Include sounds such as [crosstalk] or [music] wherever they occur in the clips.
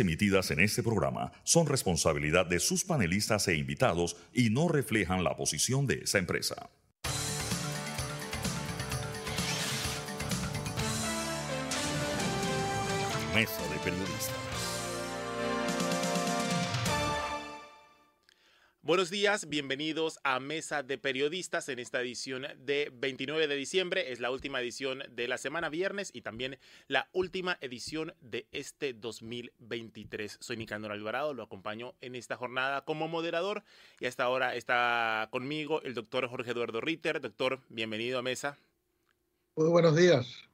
emitidas en este programa son responsabilidad de sus panelistas e invitados y no reflejan la posición de esa empresa. Mesa de Periodistas. Buenos días, bienvenidos a Mesa de Periodistas en esta edición de 29 de diciembre. Es la última edición de la semana viernes y también la última edición de este 2023. Soy Nicandro Alvarado, lo acompaño en esta jornada como moderador y hasta ahora está conmigo el doctor Jorge Eduardo Ritter. Doctor, bienvenido a Mesa. Muy buenos días.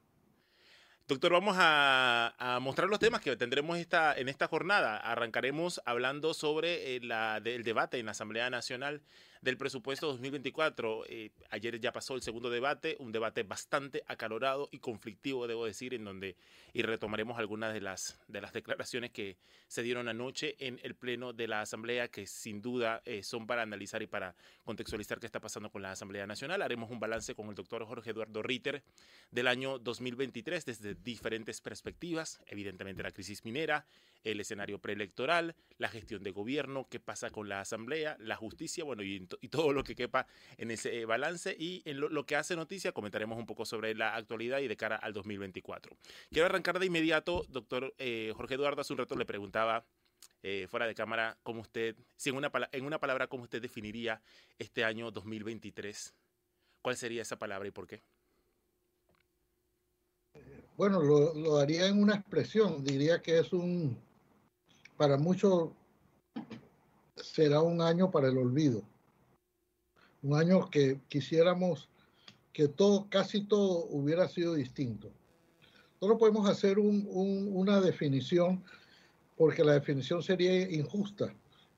Doctor, vamos a, mostrar los temas que tendremos esta, en esta jornada. Arrancaremos hablando sobre eh, el debate en la Asamblea Nacional del presupuesto 2024. Eh, ayer ya pasó el segundo debate, un debate bastante acalorado y conflictivo, debo decir, en donde y retomaremos algunas de las, de las declaraciones que se dieron anoche en el Pleno de la Asamblea, que sin duda eh, son para analizar y para contextualizar qué está pasando con la Asamblea Nacional. Haremos un balance con el doctor Jorge Eduardo Ritter del año 2023 desde diferentes perspectivas, evidentemente la crisis minera, el escenario preelectoral, la gestión de gobierno, qué pasa con la Asamblea, la justicia, bueno, y, todo lo que quepa en ese eh, balance. Y en lo, que hace noticia, comentaremos un poco sobre la actualidad y de cara al 2024. Quiero arrancar de inmediato, doctor eh, Jorge Eduardo, hace un rato le preguntaba eh, fuera de cámara, cómo usted, si en una, en una palabra, cómo usted definiría este año 2023. ¿Cuál sería esa palabra y por qué? Bueno, lo, lo daría en una expresión, diría que es un para muchos será un año para el olvido. Un año que quisiéramos que todo, casi todo hubiera sido distinto. No podemos hacer una definición porque la definición sería injusta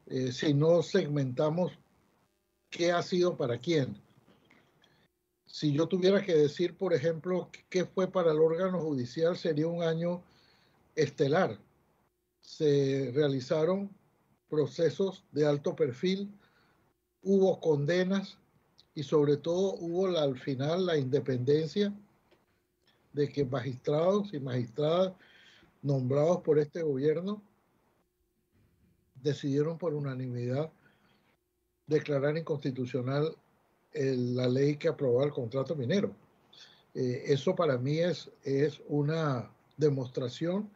eh, si no segmentamos qué ha sido para quién. Si yo tuviera que decir, por ejemplo, qué fue para el órgano judicial, sería un año estelar, se realizaron procesos de alto perfil, hubo condenas y sobre todo hubo al final la independencia de que magistrados y magistradas nombrados por este gobierno decidieron por unanimidad declarar inconstitucional la ley que aprobó el contrato minero. Eh, eso para mí es, es una demostración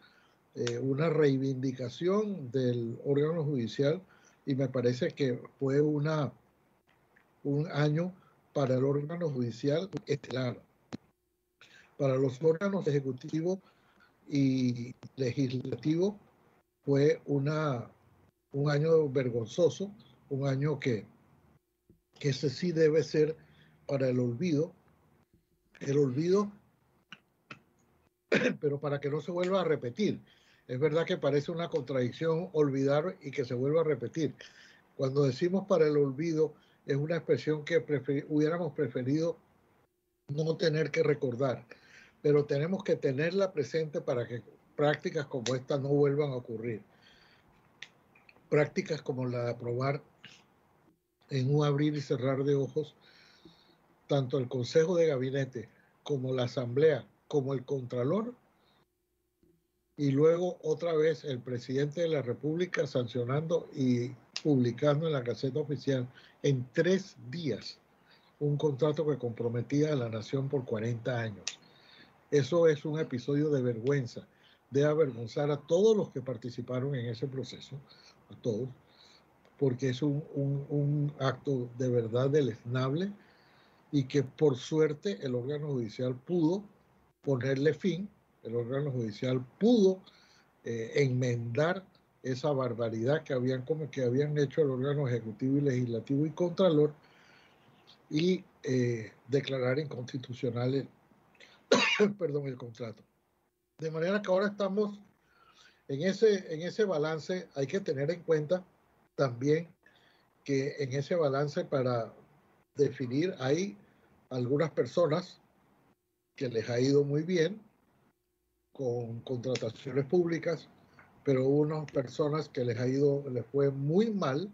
eh, una reivindicación del órgano judicial y me parece que fue una, un año para el órgano judicial estelar. Para los órganos ejecutivos y legislativos fue una, un año vergonzoso, un año que, que ese sí debe ser para el olvido. El olvido, [clears throat] pero para que no se vuelva a repetir es verdad que parece una contradicción olvidar y que se vuelva a repetir. Cuando decimos para el olvido, es una expresión que hubiéramos preferido no tener que recordar, pero tenemos que tenerla presente para que prácticas como esta no vuelvan a ocurrir. Prácticas como la de aprobar en un abrir y cerrar de ojos, tanto el Consejo de Gabinete como la Asamblea como el Contralor y luego otra vez el presidente de la República sancionando y publicando en la Gaceta Oficial en tres días un contrato que comprometía a la nación por 40 años. Eso es un episodio de vergüenza, de avergonzar a todos los que participaron en ese proceso, a todos, porque es un, un acto de verdad deleznable y que por suerte el órgano judicial pudo ponerle fin el órgano judicial pudo eh, enmendar esa barbaridad que habían, que habían hecho el órgano ejecutivo y legislativo y contralor y eh, declarar inconstitucional el, [coughs] perdón, el contrato. De manera que ahora estamos en ese, en ese balance, hay que tener en cuenta también que en ese balance para definir hay algunas personas que les ha ido muy bien con contrataciones públicas, pero hubo unas personas que les ha ido, les fue muy mal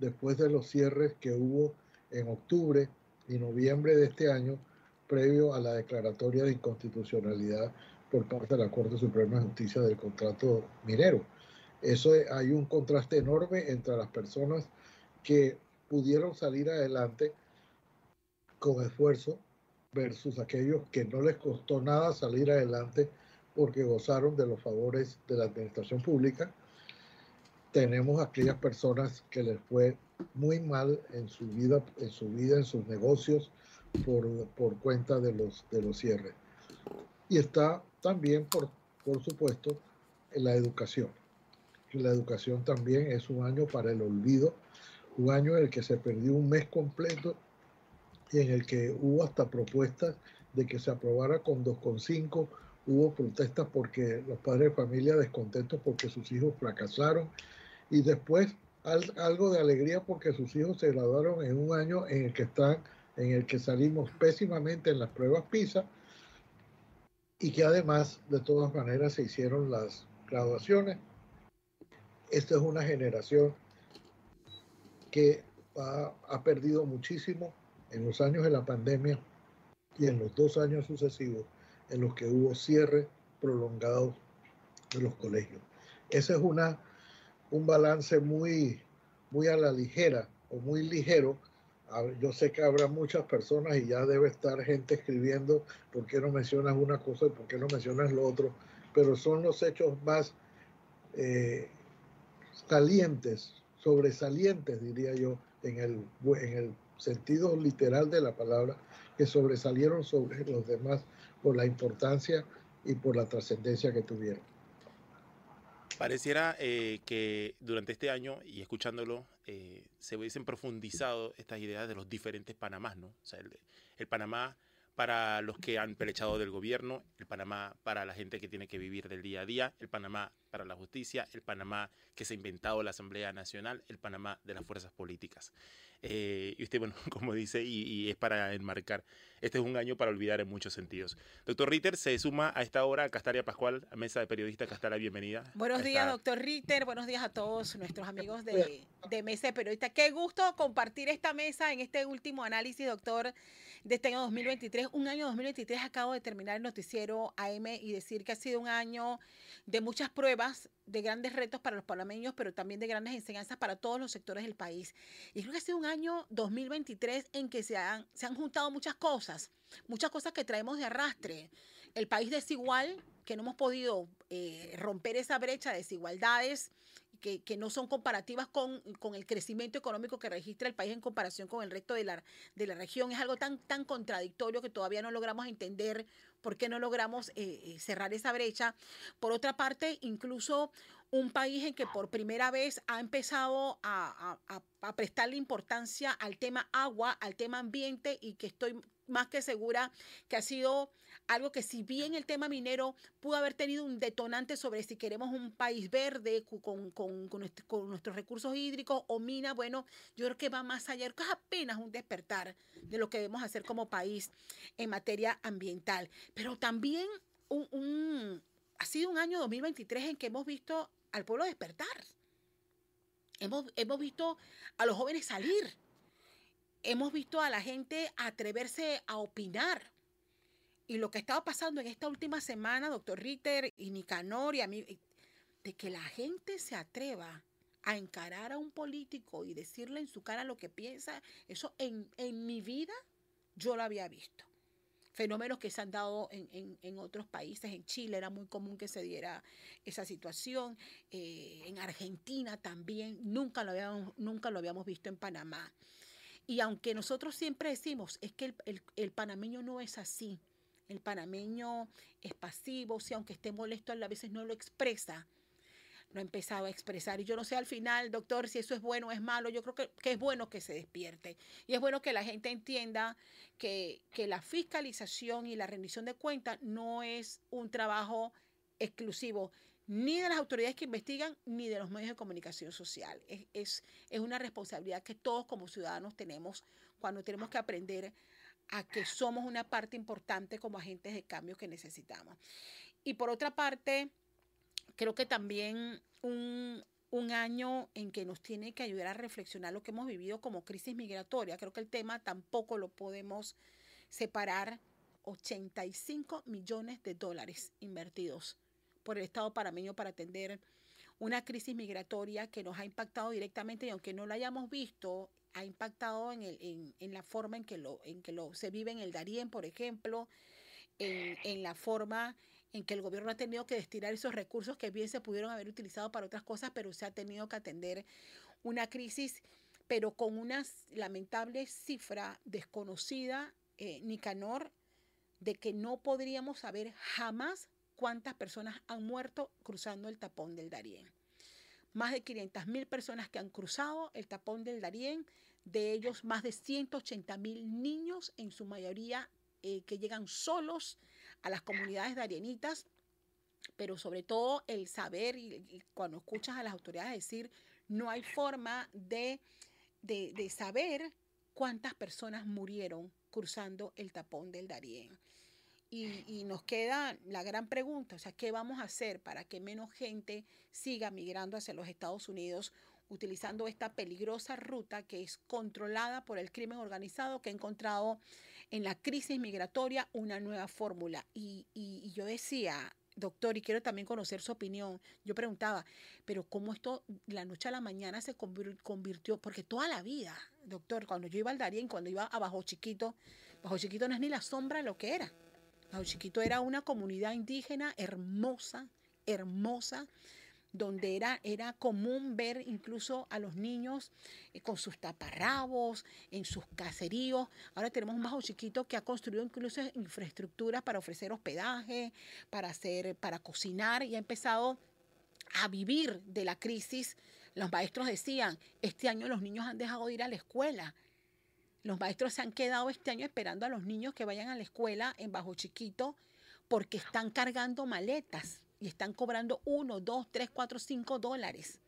después de los cierres que hubo en octubre y noviembre de este año, previo a la declaratoria de inconstitucionalidad por parte de la Corte Suprema de Justicia del contrato minero. Eso hay un contraste enorme entre las personas que pudieron salir adelante con esfuerzo versus aquellos que no les costó nada salir adelante porque gozaron de los favores de la administración pública. Tenemos aquellas personas que les fue muy mal en su vida, en su vida, en sus negocios por, por cuenta de los, de los cierres. Y está también, por, por supuesto, en la educación. La educación también es un año para el olvido, un año en el que se perdió un mes completo y en el que hubo hasta propuestas de que se aprobara con 2,5, hubo protestas porque los padres de familia descontentos porque sus hijos fracasaron. Y después algo de alegría porque sus hijos se graduaron en un año en el que están en el que salimos pésimamente en las pruebas PISA. Y que además de todas maneras se hicieron las graduaciones. Esta es una generación que ha, perdido muchísimo en los años de la pandemia y en los dos años sucesivos en los que hubo cierre prolongado de los colegios. Ese es una, un balance muy, muy a la ligera o muy ligero. Yo sé que habrá muchas personas y ya debe estar gente escribiendo por qué no mencionas una cosa y por qué no mencionas lo otro, pero son los hechos más eh, calientes, sobresalientes, diría yo, en el, en el sentido literal de la palabra, que sobresalieron sobre los demás por la importancia y por la trascendencia que tuvieron. Pareciera eh, que durante este año, y escuchándolo, eh, se hubiesen profundizado estas ideas de los diferentes Panamás, ¿no? O sea, el, Panamá para los que han pelechado del gobierno, el Panamá para la gente que tiene que vivir del día a día, el Panamá para la justicia, el Panamá que se ha inventado la Asamblea Nacional, el Panamá de las fuerzas políticas. Eh, y usted, bueno, [laughs] como dice, y, es para enmarcar, este es un año para olvidar en muchos sentidos. Doctor Ritter se suma a esta hora a Castalia Pascual, a Mesa de Periodistas. Castalia, bienvenida. Buenos días, doctor Ritter. Buenos días a todos nuestros amigos de, de Mesa de Periodistas. Qué gusto compartir esta mesa en este último análisis, doctor de este año 2023. Un año 2023 acabo de terminar el noticiero AM y decir que ha sido un año de muchas pruebas, de grandes retos para los panameños, pero también de grandes enseñanzas para todos los sectores del país. Y creo que ha sido un año 2023 en que se han, se han juntado muchas cosas, muchas cosas que traemos de arrastre. El país desigual, que no hemos podido eh, romper esa brecha de desigualdades que, no son comparativas con, el crecimiento económico que registra el país en comparación con el resto de la, de la región. Es algo tan, tan contradictorio que todavía no logramos entender por qué no logramos eh, eh, cerrar esa brecha. Por otra parte, incluso un país en que por primera vez ha empezado a, a, a prestarle importancia al tema agua, al tema ambiente y que estoy más que segura que ha sido algo que si bien el tema minero pudo haber tenido un detonante sobre si queremos un país verde con, con, con, nuestros recursos hídricos o mina, bueno, yo creo que va más allá, que es apenas un despertar de lo que debemos hacer como país en materia ambiental. Pero también un, ha sido un año 2023 en que hemos visto al pueblo despertar. Hemos, hemos visto a los jóvenes salir hemos visto a la gente atreverse a opinar. Y lo que estaba pasando en esta última semana, doctor Ritter y Nicanor y a mí, de que la gente se atreva a encarar a un político y decirle en su cara lo que piensa, eso en, mi vida yo lo había visto. Fenómenos que se han dado en, otros países, en Chile era muy común que se diera esa situación, eh, en Argentina también, nunca lo, habíamos, nunca lo habíamos visto en Panamá. Y aunque nosotros siempre decimos, es que el, panameño no es así, el panameño es pasivo, si aunque esté molesto a veces no lo expresa, lo ha empezado a expresar. Y yo no sé al final, doctor, si eso es bueno o es malo. Yo creo que, es bueno que se despierte. Y es bueno que la gente entienda que, que la fiscalización y la rendición de cuentas no es un trabajo exclusivo ni de las autoridades que investigan, ni de los medios de comunicación social. Es, es, una responsabilidad que todos como ciudadanos tenemos cuando tenemos que aprender a que somos una parte importante como agentes de cambio que necesitamos. Y por otra parte, creo que también un, un año en que nos tiene que ayudar a reflexionar lo que hemos vivido como crisis migratoria. Creo que el tema tampoco lo podemos separar. 85 millones de dólares invertidos por el Estado panameño para atender una crisis migratoria que nos ha impactado directamente y aunque no lo hayamos visto, ha impactado en, el, en, en la forma en que, lo, en que lo, se vive en el Darién, por ejemplo, en, en la forma en que el gobierno ha tenido que destinar esos recursos que bien se pudieron haber utilizado para otras cosas, pero se ha tenido que atender una crisis, pero con una lamentable cifra desconocida, eh, Nicanor, de que no podríamos saber jamás cuántas personas han muerto cruzando el tapón del Darién. Más de 500 mil personas que han cruzado el tapón del Darién, de ellos más de 180 mil niños, en su mayoría eh, que llegan solos a las comunidades darienitas, pero sobre todo el saber cuando escuchas a las autoridades decir, no hay forma de, de, de saber cuántas personas murieron cruzando el tapón del Darién. Y, y, nos queda la gran pregunta, o sea, ¿qué vamos a hacer para que menos gente siga migrando hacia los Estados Unidos utilizando esta peligrosa ruta que es controlada por el crimen organizado que ha encontrado en la crisis migratoria una nueva fórmula? Y, y, y yo decía, doctor, y quiero también conocer su opinión. Yo preguntaba, pero ¿cómo esto la noche a la mañana se convirtió? Porque toda la vida, doctor, cuando yo iba al Darién, cuando iba a Bajo Chiquito, Bajo Chiquito no es ni la sombra de lo que era. Bajo Chiquito era una comunidad indígena hermosa, hermosa, donde era, era común ver incluso a los niños eh, con sus taparrabos, en sus caseríos. Ahora tenemos un bajo chiquito que ha construido incluso infraestructuras para ofrecer hospedaje, para, hacer, para cocinar y ha empezado a vivir de la crisis. Los maestros decían, este año los niños han dejado de ir a la escuela. Los maestros se han quedado este año esperando a los niños que vayan a la escuela en Bajo Chiquito porque están cargando maletas y están cobrando uno, dos, tres, cuatro, cinco dólares.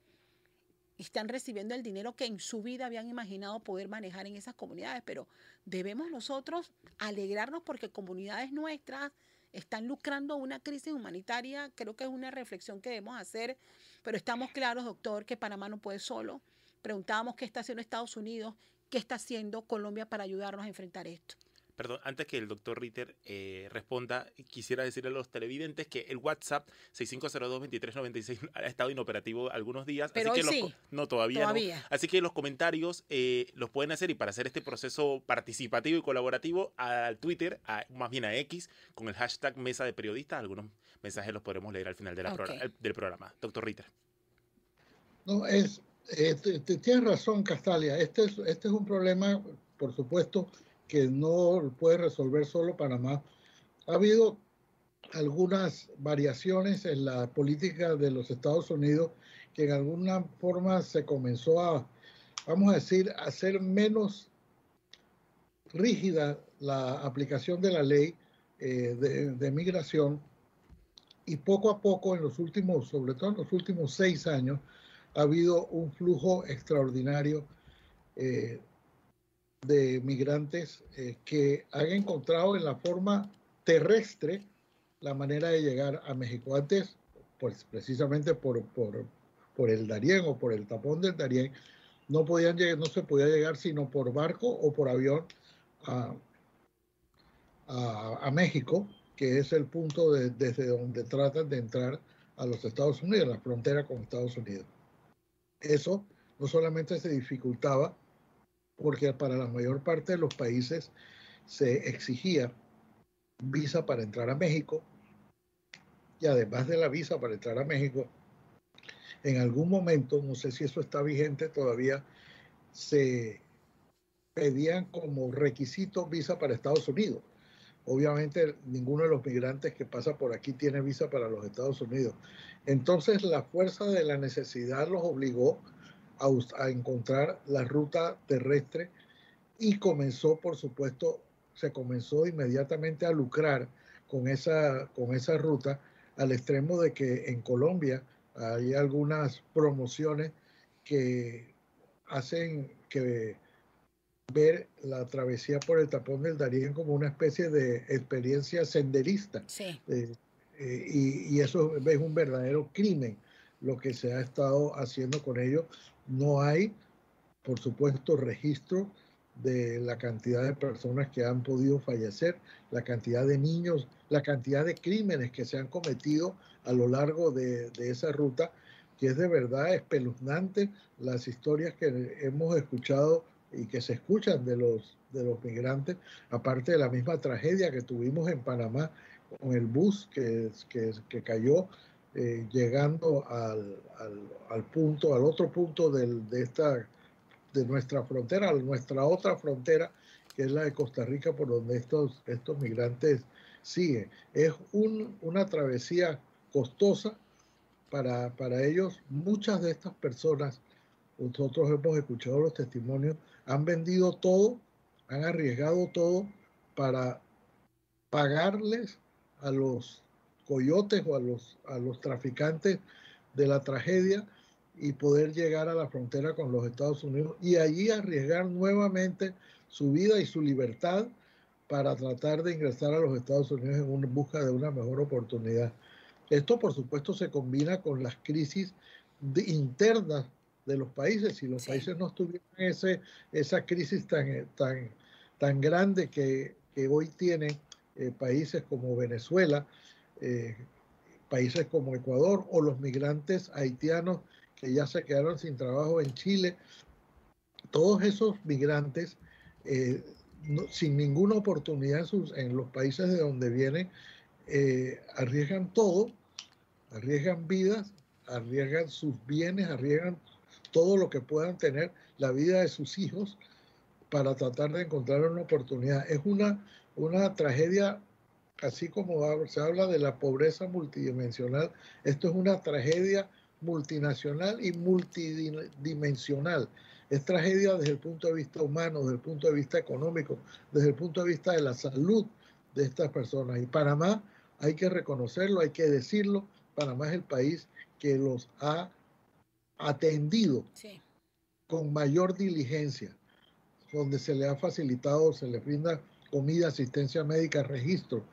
Y están recibiendo el dinero que en su vida habían imaginado poder manejar en esas comunidades. Pero debemos nosotros alegrarnos porque comunidades nuestras están lucrando una crisis humanitaria. Creo que es una reflexión que debemos hacer. Pero estamos claros, doctor, que Panamá no puede solo. Preguntábamos qué está haciendo Estados Unidos, qué está haciendo Colombia para ayudarnos a enfrentar esto. Perdón, antes que el doctor Ritter eh, responda, quisiera decirle a los televidentes que el WhatsApp 6502-2396 ha estado inoperativo algunos días. Pero así hoy que los, sí. no, todavía, Todavía. no. Así que los comentarios eh, los pueden hacer y para hacer este proceso participativo y colaborativo al Twitter, a, más bien a X, con el hashtag Mesa de Periodistas. Algunos mensajes los podremos leer al final de la del programa. Doctor Ritter. No, es, eh, tienes razón, Castalia. Este es, este es un problema, por supuesto, que no puede resolver solo Panamá. Ha habido algunas variaciones en la política de los Estados Unidos que en alguna forma se comenzó a, vamos a decir, a ser menos rígida la aplicación de la ley eh, de, de migración y poco a poco en los últimos, sobre todo en los últimos seis años, ha habido un flujo extraordinario eh, de migrantes eh, que han encontrado en la forma terrestre la manera de llegar a México. Antes, pues precisamente por, por, por el Darién o por el tapón del Darién, no, podían llegar, no se podía llegar sino por barco o por avión a, a, a México, que es el punto de, desde donde tratan de entrar a los Estados Unidos, la frontera con Estados Unidos. Eso no solamente se dificultaba porque para la mayor parte de los países se exigía visa para entrar a México y además de la visa para entrar a México, en algún momento, no sé si eso está vigente todavía, se pedían como requisito visa para Estados Unidos. Obviamente ninguno de los migrantes que pasa por aquí tiene visa para los Estados Unidos. Entonces la fuerza de la necesidad los obligó a, a encontrar la ruta terrestre y comenzó, por supuesto, se comenzó inmediatamente a lucrar con esa, con esa ruta al extremo de que en Colombia hay algunas promociones que hacen que ver la travesía por el tapón del Darién como una especie de experiencia senderista. Sí. Eh, eh, y, y, eso es un verdadero crimen lo que se ha estado haciendo con ellos. No hay, por supuesto, registro de la cantidad de personas que han podido fallecer, la cantidad de niños, la cantidad de crímenes que se han cometido a lo largo de, de esa ruta, que es de verdad espeluznante las historias que hemos escuchado y que se escuchan de los, de los migrantes, aparte de la misma tragedia que tuvimos en Panamá con el bus que, que, cayó eh, llegando al, al, punto, al otro punto del, de, esta, de nuestra frontera, a nuestra otra frontera, que es la de Costa Rica, por donde estos, estos migrantes siguen. Es un, una travesía costosa para, para ellos. Muchas de estas personas, nosotros hemos escuchado los testimonios, han vendido todo, han arriesgado todo para pagarles a los coyotes o a los, a los traficantes de la tragedia y poder llegar a la frontera con los Estados Unidos y allí arriesgar nuevamente su vida y su libertad para tratar de ingresar a los Estados Unidos en busca de una mejor oportunidad. Esto, por supuesto, se combina con las crisis internas de los países. Si los países no tuvieran ese, esa crisis tan, tan, tan grande que, que hoy tienen eh, países como Venezuela, eh, países como Ecuador o los migrantes haitianos que ya se quedaron sin trabajo en Chile, todos esos migrantes eh, sin ninguna oportunidad en, sus, en, los países de donde vienen, arriesgan todo, arriesgan vidas, arriesgan sus bienes, arriesgan todo lo que puedan tener, la vida de sus hijos, para tratar de encontrar una oportunidad. Es una una tragedia, así como se habla de la pobreza multidimensional, esto es una tragedia multinacional y multidimensional. Es tragedia desde el punto de vista humano, desde el punto de vista económico, desde el punto de vista de la salud de estas personas. Y Panamá, hay que reconocerlo, hay que decirlo, Panamá es el país que los ha atendido con mayor diligencia, donde se le ha facilitado, se le brinda comida, asistencia médica, registro.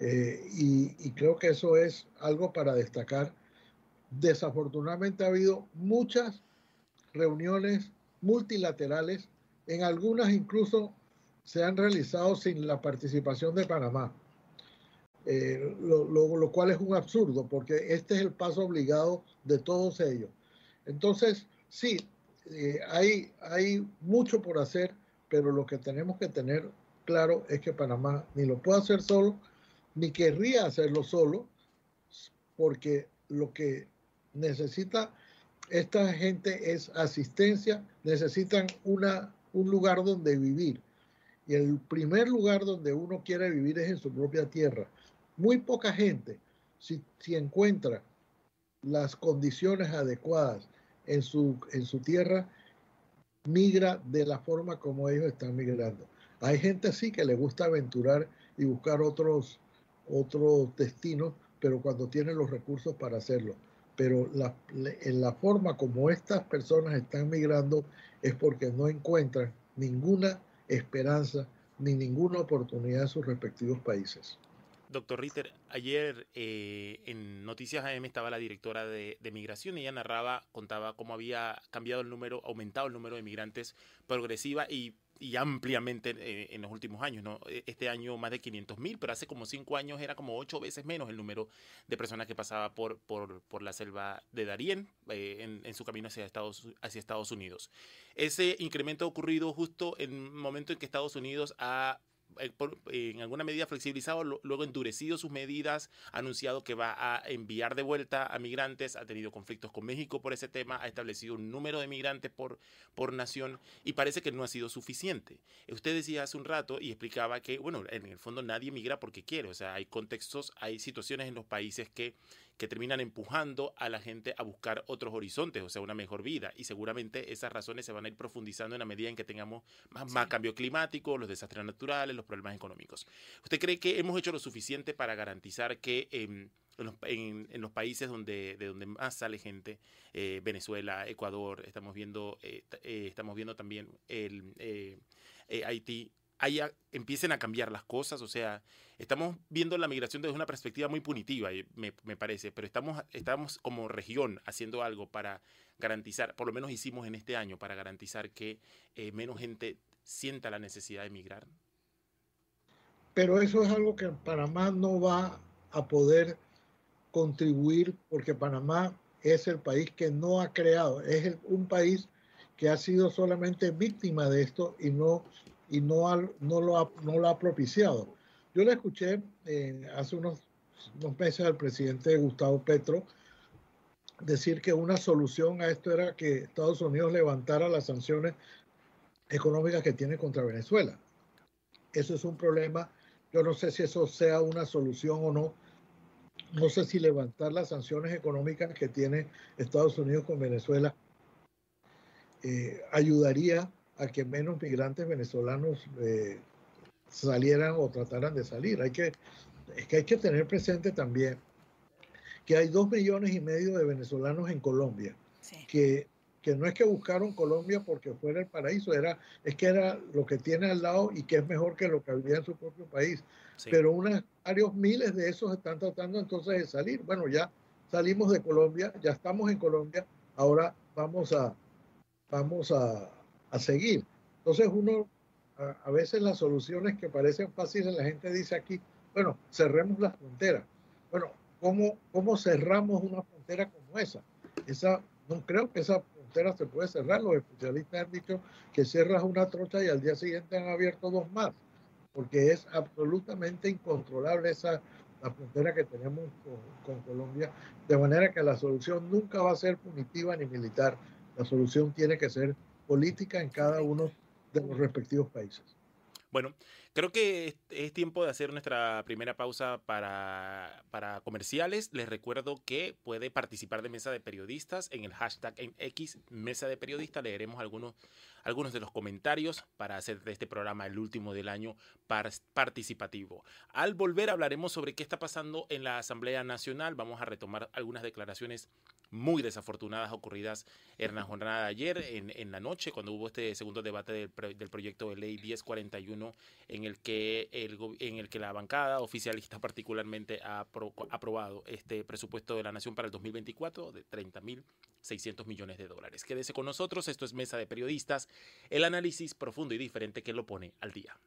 Eh, y, creo que eso es algo para destacar. Desafortunadamente ha habido muchas reuniones multilaterales, en algunas incluso se han realizado sin la participación de Panamá, eh, lo, cual es un absurdo porque este es el paso obligado de todos ellos. Entonces, sí, eh, hay, hay mucho por hacer, pero lo que tenemos que tener claro es que Panamá ni lo puede hacer solo, ni querría hacerlo solo, porque lo que necesita esta gente es asistencia, necesitan una, un lugar donde vivir. Y el primer lugar donde uno quiere vivir es en su propia tierra. Muy poca gente, si, si encuentra las condiciones adecuadas en su, en su tierra, migra de la forma como ellos están migrando. Hay gente así que le gusta aventurar y buscar otros, otros destinos, pero cuando tienen los recursos para hacerlo. Pero la, en la forma como estas personas están migrando es porque no encuentran ninguna esperanza ni ninguna oportunidad en sus respectivos países. Doctor Ritter, ayer eh, en Noticias AM estaba la directora de, Migración y ella narraba, contaba cómo había cambiado el número, aumentado el número de migrantes progresiva y ampliamente eh, en los últimos años. E, este año más de 500 mil, pero hace como cinco años era como ocho veces menos el número de personas que pasaba por, la selva de Darién eh, en, su camino hacia Estados, hacia Estados Unidos. Ese incremento ha ocurrido justo en el momento en que Estados Unidos ha en alguna medida flexibilizado, luego endurecido sus medidas, ha anunciado que va a enviar de vuelta a migrantes, ha tenido conflictos con México por ese tema, ha establecido un número de migrantes por, por nación y parece que no ha sido suficiente. Usted decía hace un rato y explicaba que, bueno, en el fondo nadie migra porque quiere, o sea, hay contextos, hay situaciones en los países que que terminan empujando a la gente a buscar otros horizontes, o sea, una mejor vida. Y seguramente esas razones se van a ir profundizando en la medida en que tengamos más, cambio climático, los desastres naturales, los problemas económicos. ¿Usted cree que hemos hecho lo suficiente para garantizar que... Em, en, los, países donde, de donde más sale gente, eh, Venezuela, Ecuador, estamos viendo, eh, eh, estamos viendo también el, Haití, haya, empiecen a cambiar las cosas. O sea, estamos viendo la migración desde una perspectiva muy punitiva, me, me parece, pero estamos, estamos como región haciendo algo para garantizar, por lo menos hicimos en este año, para garantizar que eh, menos gente sienta la necesidad de migrar. Pero eso es algo que Panamá no va a poder contribuir porque Panamá es el país que no ha creado, es un país que ha sido solamente víctima de esto y no, y no, no, lo, ha, no lo ha propiciado. Yo le escuché eh, hace unos, unos meses al presidente Gustavo Petro decir que una solución a esto era que Estados Unidos levantara las sanciones económicas que tiene contra Venezuela. Eso es un problema. Yo no sé si eso sea una solución o no. No sé si levantar las sanciones económicas que tiene Estados Unidos con Venezuela eh, ayudaría a que menos migrantes venezolanos eh, salieran o trataran de salir. Hay que, es que hay que tener presente también que hay dos millones y medio de venezolanos en Colombia, que, que no es que buscaron Colombia porque fuera el paraíso, era, es que era lo que tiene al lado y que es mejor que lo que había en su propio país. Pero unos, varios miles de esos están tratando entonces de salir. Bueno, ya salimos de Colombia, ya estamos en Colombia, ahora vamos a, vamos a, a seguir. Entonces uno, a, a, veces las soluciones que parecen fáciles, la gente dice aquí, bueno, cerremos las fronteras. Bueno, ¿cómo, cómo cerramos una frontera como esa? Esa, no creo que esa frontera se puede cerrar. Los especialistas han dicho que cierras una trocha y al día siguiente han abierto dos más, porque es absolutamente incontrolable esa la frontera que tenemos con, con Colombia, de manera que la solución nunca va a ser punitiva ni militar. La solución tiene que ser política en cada uno de los respectivos países. Bueno, creo que es tiempo de hacer nuestra primera pausa para, para, comerciales. Les recuerdo que puede participar de Mesa de Periodistas en el hashtag en X Mesa de Periodistas. Leeremos algunos, algunos de los comentarios para hacer de este programa el último del año participativo. Al volver hablaremos sobre qué está pasando en la Asamblea Nacional. Vamos a retomar algunas declaraciones muy desafortunadas ocurridas en la jornada de ayer, en, en la noche, cuando hubo este segundo debate del, del, proyecto de ley 1041, en el que, el, en el que la bancada oficialista particularmente ha pro, aprobado este presupuesto de la Nación para el 2024 de 30.600 millones de dólares. Quédese con nosotros, esto es Mesa de Periodistas, el análisis profundo y diferente que lo pone al día.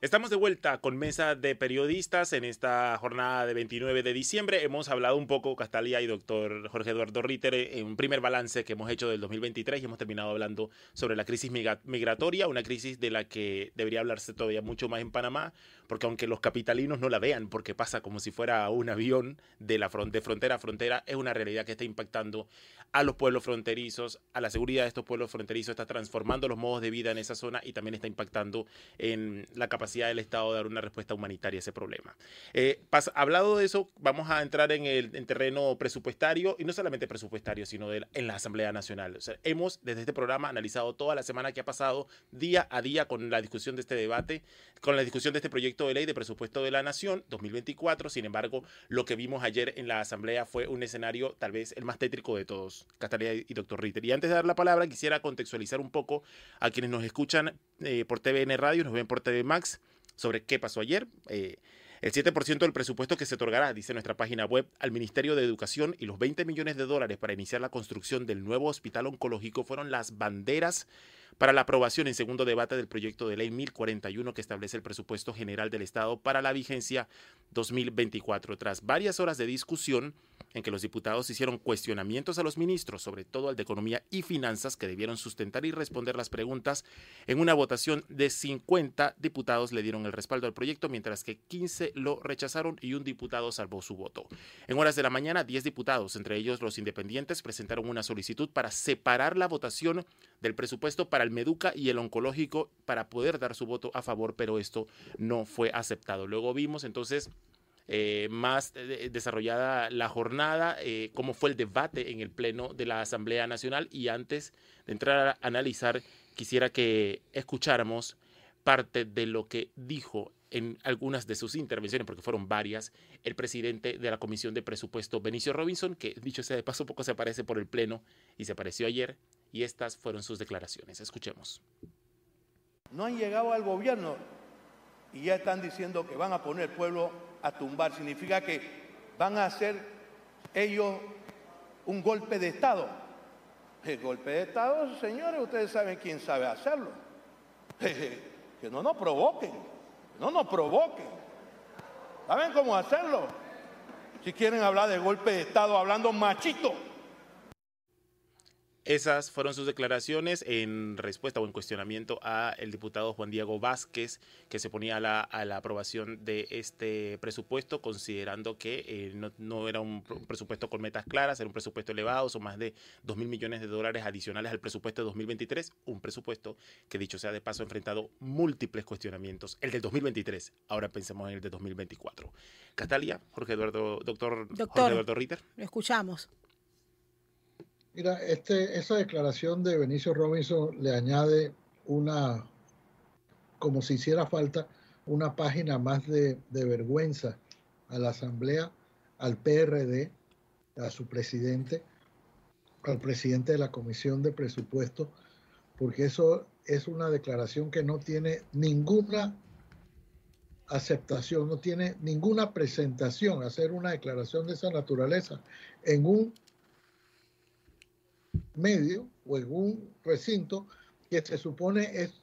Estamos de vuelta con mesa de periodistas en esta jornada de 29 de diciembre. Hemos hablado un poco, Castalia y doctor Jorge Eduardo Ritter, en un primer balance que hemos hecho del 2023 y hemos terminado hablando sobre la crisis migratoria, una crisis de la que debería hablarse todavía mucho más en Panamá, porque aunque los capitalinos no la vean, porque pasa como si fuera un avión de, la frontera a frontera, es una realidad que está impactando a los pueblos fronterizos, a la seguridad de estos pueblos fronterizos, está transformando los modos de vida en esa zona y también está impactando en la capacidad del Estado de dar una respuesta humanitaria a ese problema. Eh, hablado de eso, vamos a entrar en el en terreno presupuestario y no solamente presupuestario, sino de la, en la Asamblea Nacional. O sea, hemos desde este programa analizado toda la semana que ha pasado, día a día, con la discusión de este debate, con la discusión de este proyecto de ley de presupuesto de la Nación 2024. Sin embargo, lo que vimos ayer en la Asamblea fue un escenario tal vez el más tétrico de todos, Catalina y doctor Ritter. Y antes de dar la palabra, quisiera contextualizar un poco a quienes nos escuchan eh, por TVN Radio, nos ven por TV Max, sobre qué pasó ayer. Eh, el 7% del presupuesto que se otorgará, dice nuestra página web, al Ministerio de Educación y los 20 millones de dólares para iniciar la construcción del nuevo hospital oncológico fueron las banderas para la aprobación en segundo debate del proyecto de ley 1041 que establece el presupuesto general del Estado para la vigencia 2024. Tras varias horas de discusión en que los diputados hicieron cuestionamientos a los ministros, sobre todo al de Economía y Finanzas, que debieron sustentar y responder las preguntas, en una votación de 50 diputados le dieron el respaldo al proyecto, mientras que 15 lo rechazaron y un diputado salvó su voto. En horas de la mañana, 10 diputados, entre ellos los independientes, presentaron una solicitud para separar la votación del presupuesto para el Meduca y el oncológico para poder dar su voto a favor, pero esto no fue aceptado. Luego vimos entonces eh, más eh, desarrollada la jornada, eh, cómo fue el debate en el Pleno de la Asamblea Nacional y antes de entrar a analizar, quisiera que escucháramos parte de lo que dijo en algunas de sus intervenciones, porque fueron varias, el presidente de la Comisión de Presupuesto, Benicio Robinson, que dicho sea de paso, poco se aparece por el Pleno y se apareció ayer, y estas fueron sus declaraciones. Escuchemos. No han llegado al gobierno y ya están diciendo que van a poner el pueblo a tumbar. Significa que van a hacer ellos un golpe de Estado. El golpe de Estado, señores, ustedes saben quién sabe hacerlo. [laughs] Que no nos provoquen, no nos provoquen. ¿Saben cómo hacerlo? Si quieren hablar de golpe de Estado, hablando machito Esas fueron sus declaraciones en respuesta o en cuestionamiento a el diputado Juan Diego Vázquez, que se ponía a la, a la aprobación de este presupuesto, considerando que eh, no, no, era un presupuesto con metas claras, era un presupuesto elevado, son más de 2 mil millones de dólares adicionales al presupuesto de 2023, un presupuesto que dicho sea de paso ha enfrentado múltiples cuestionamientos. El del 2023, ahora pensemos en el de 2024. Catalia, Jorge Eduardo, doctor, doctor Jorge Eduardo Ritter. Lo escuchamos. Mira, este, esa declaración de Benicio Robinson le añade una, como si hiciera falta, una página más de, vergüenza a la Asamblea, al PRD, a su presidente, al presidente de la Comisión de Presupuesto, porque eso es una declaración que no tiene ninguna aceptación, no tiene ninguna presentación, hacer una declaración de esa naturaleza en un medio o en un recinto que se supone es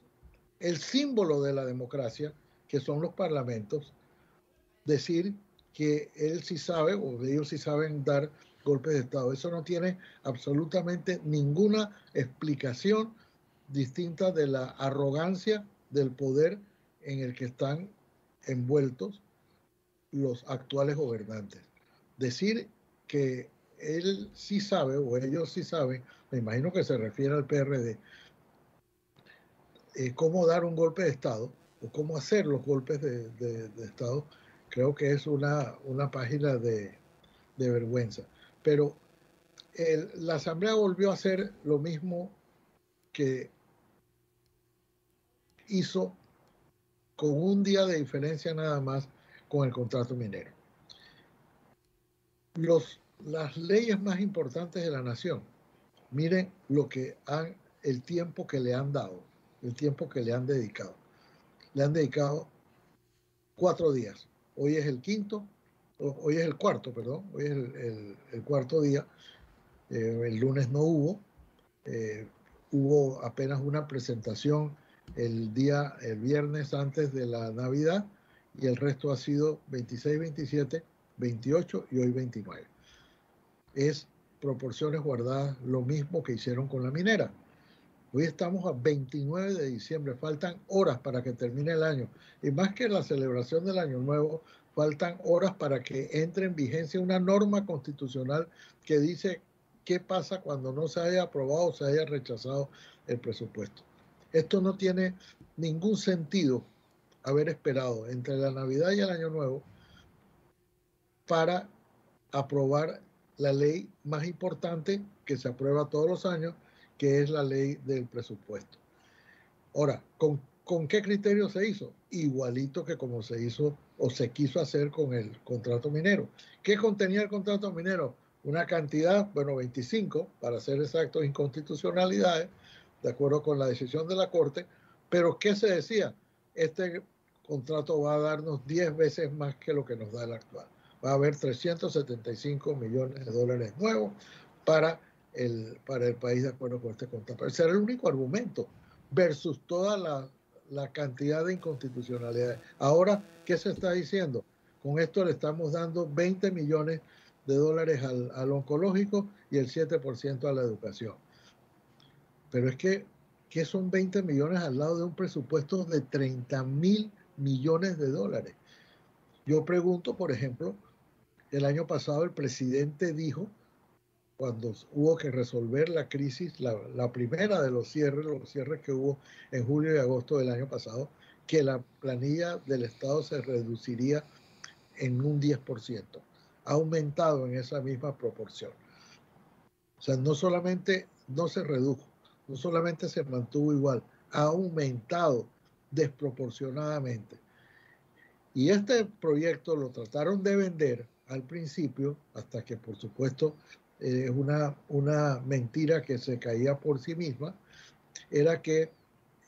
el símbolo de la democracia, que son los parlamentos, decir que él sí sabe o ellos sí saben dar golpes de Estado. Eso no tiene absolutamente ninguna explicación distinta de la arrogancia del poder en el que están envueltos los actuales gobernantes. Decir que él sí sabe, o ellos sí saben, me imagino que se refiere al PRD, eh, cómo dar un golpe de Estado o cómo hacer los golpes de, Estado, creo que es una, una página de, vergüenza. Pero la Asamblea volvió a hacer lo mismo que hizo con un día de diferencia nada más con el contrato minero. Los las leyes más importantes de la nación. Miren lo que han, el tiempo que le han dado, el tiempo que le han dedicado. Le han dedicado cuatro días. Hoy es el quinto, hoy es el cuarto, perdón, hoy es el, cuarto día. Eh, el lunes no hubo, eh, hubo apenas una presentación el día, el viernes antes de la Navidad y el resto ha sido 26, 27, 28 y hoy 29 es proporciones guardadas lo mismo que hicieron con la minera. Hoy estamos a 29 de diciembre, faltan horas para que termine el año. Y más que la celebración del Año Nuevo, faltan horas para que entre en vigencia una norma constitucional que dice qué pasa cuando no se haya aprobado o se haya rechazado el presupuesto. Esto no tiene ningún sentido haber esperado entre la Navidad y el Año Nuevo para aprobar la ley más importante que se aprueba todos los años, que es la ley del presupuesto. Ahora, ¿con, ¿con qué criterio se hizo? Igualito que como se hizo o se quiso hacer con el contrato minero. ¿Qué contenía el contrato minero? Una cantidad, bueno, 25, para ser exactos, inconstitucionalidades, de acuerdo con la decisión de la Corte, pero ¿qué se decía? Este contrato va a darnos 10 veces más que lo que nos da el actual va a haber 375 millones de dólares nuevos para el, para el país de acuerdo con este contrato. Ese era el único argumento versus toda la, la cantidad de inconstitucionalidades. Ahora, ¿qué se está diciendo? Con esto le estamos dando 20 millones de dólares al, al oncológico y el 7% a la educación. Pero es que, ¿qué son 20 millones al lado de un presupuesto de 30 mil millones de dólares? Yo pregunto, por ejemplo, el año pasado el presidente dijo, cuando hubo que resolver la crisis, la, primera de los cierres, los cierres que hubo en julio y agosto del año pasado, que la planilla del Estado se reduciría en un 10%. Ha aumentado en esa misma proporción. O sea, no solamente no se redujo, no solamente se mantuvo igual, ha aumentado desproporcionadamente. Y este proyecto lo trataron de vender al principio, hasta que por supuesto eh, es una, una mentira que se caía por sí misma, era que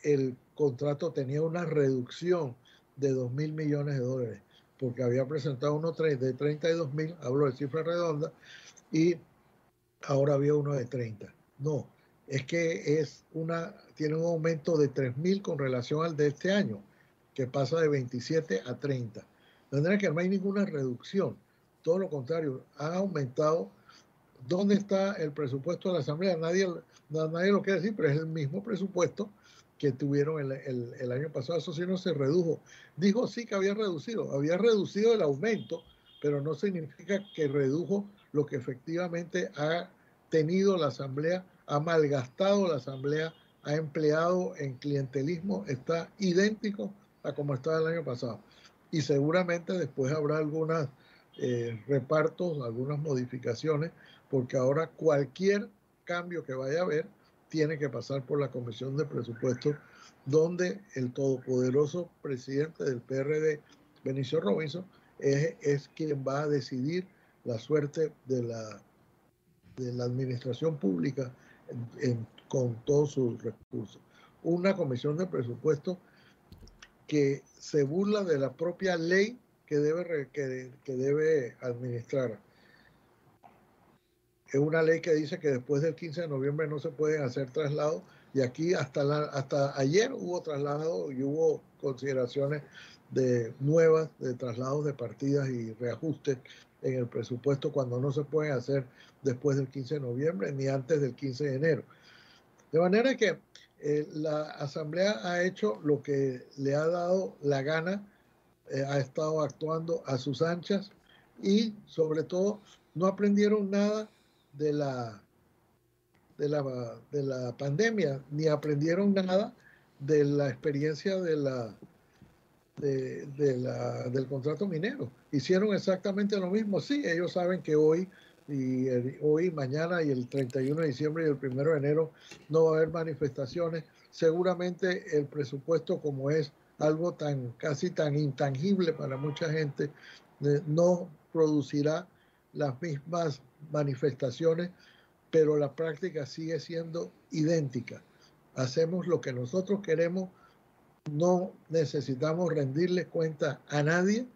el contrato tenía una reducción de 2 mil millones de dólares, porque había presentado uno de 32 mil, hablo de cifra redonda, y ahora había uno de 30. No, es que es una, tiene un aumento de 3 mil con relación al de este año que pasa de 27 a 30. De manera que no hay ninguna reducción. Todo lo contrario, ha aumentado ¿Dónde está el presupuesto de la Asamblea? Nadie, nadie lo quiere decir, pero es el mismo presupuesto que tuvieron el, el, año pasado. Eso sí no se redujo. Dijo sí que había reducido, había reducido el aumento, pero no significa que redujo lo que efectivamente ha tenido la Asamblea, ha malgastado la Asamblea, ha empleado en clientelismo, está idéntico a como estaba el año pasado. Y seguramente después habrá algunos eh, repartos, algunas modificaciones, porque ahora cualquier cambio que vaya a haber tiene que pasar por la Comisión de Presupuestos, donde el todopoderoso presidente del PRD, Benicio Robinson, es, es quien va a decidir la suerte de la, de la administración pública con todos sus recursos. Una comisión de presupuestos que se burla de la propia ley que debe, que, que debe administrar es una ley que dice que después del 15 de noviembre no se pueden hacer traslados y aquí hasta, la, hasta ayer hubo traslados y hubo consideraciones de nuevas de traslados de partidas y reajustes en el presupuesto cuando no se pueden hacer después del 15 de noviembre ni antes del 15 de enero. De manera que eh, la Asamblea ha hecho lo que le ha dado la gana, eh, ha estado actuando a sus anchas y sobre todo no aprendieron nada de la, de la, de la pandemia, ni aprendieron nada de la experiencia de la, de, la, del contrato minero. Hicieron exactamente lo mismo. Sí, ellos saben que hoy y hoy, mañana y el 31 de diciembre y el 1 de enero no va a haber manifestaciones. Seguramente el presupuesto, como es algo tan casi tan intangible para mucha gente, eh, no producirá las mismas manifestaciones, pero la práctica sigue siendo idéntica. Hacemos lo que nosotros queremos, no necesitamos rendirle cuenta a nadie.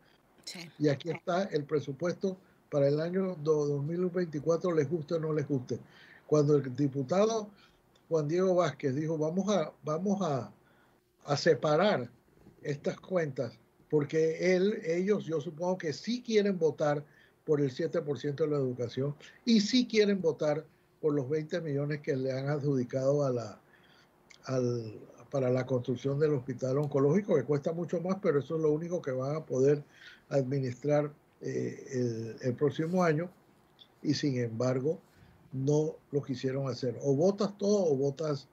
Y aquí está el presupuesto para el año 2024, les guste o no les guste. Cuando el diputado Juan Diego Vázquez dijo, vamos a, vamos a, a separar estas cuentas, porque él, ellos, yo supongo que sí quieren votar por el 7% de la educación y si quieren votar por los 20 millones que le han adjudicado a la, al, para la construcción del hospital oncológico, que cuesta mucho más, pero eso es lo único que van a poder administrar eh, el, próximo año y sin embargo no lo quisieron hacer. O votas todo o votas,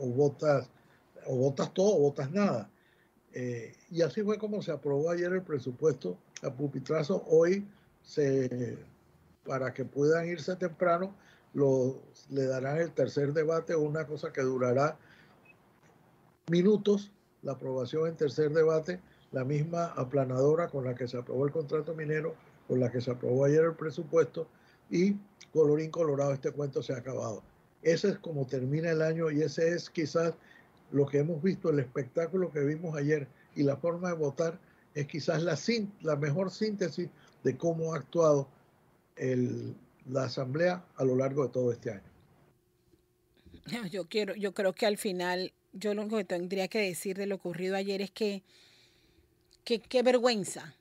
o votas, o votas todo o votas nada. Eh, y así fue como se aprobó ayer el presupuesto a pupitrazo. Hoy se, para que puedan irse temprano, lo, le darán el tercer debate, una cosa que durará minutos, la aprobación en tercer debate, la misma aplanadora con la que se aprobó el contrato minero, con la que se aprobó ayer el presupuesto, y colorín colorado, este cuento se ha acabado. Ese es como termina el año y ese es quizás lo que hemos visto, el espectáculo que vimos ayer y la forma de votar es quizás la, mejor síntesis de cómo ha actuado la Asamblea a lo largo de todo este año. [laughs] Yo quiero, yo creo que al final, yo lo único que tendría que decir de lo ocurrido ayer es que, qué vergüenza,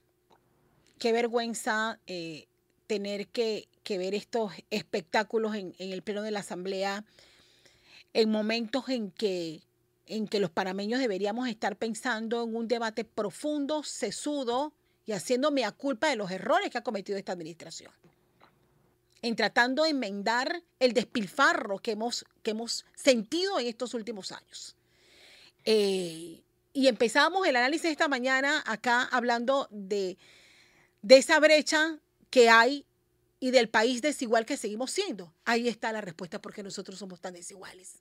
qué vergüenza eh, tener que, ver estos espectáculos en, el pleno de la Asamblea en momentos en que, en que los panameños deberíamos estar pensando en un debate profundo, sesudo, y haciéndome a culpa de los errores que ha cometido esta administración. En tratando de enmendar el despilfarro que hemos, que hemos sentido en estos últimos años. Eh, y empezamos el análisis esta mañana acá hablando de, de esa brecha que hay y del país desigual que seguimos siendo. Ahí está la respuesta porque nosotros somos tan desiguales.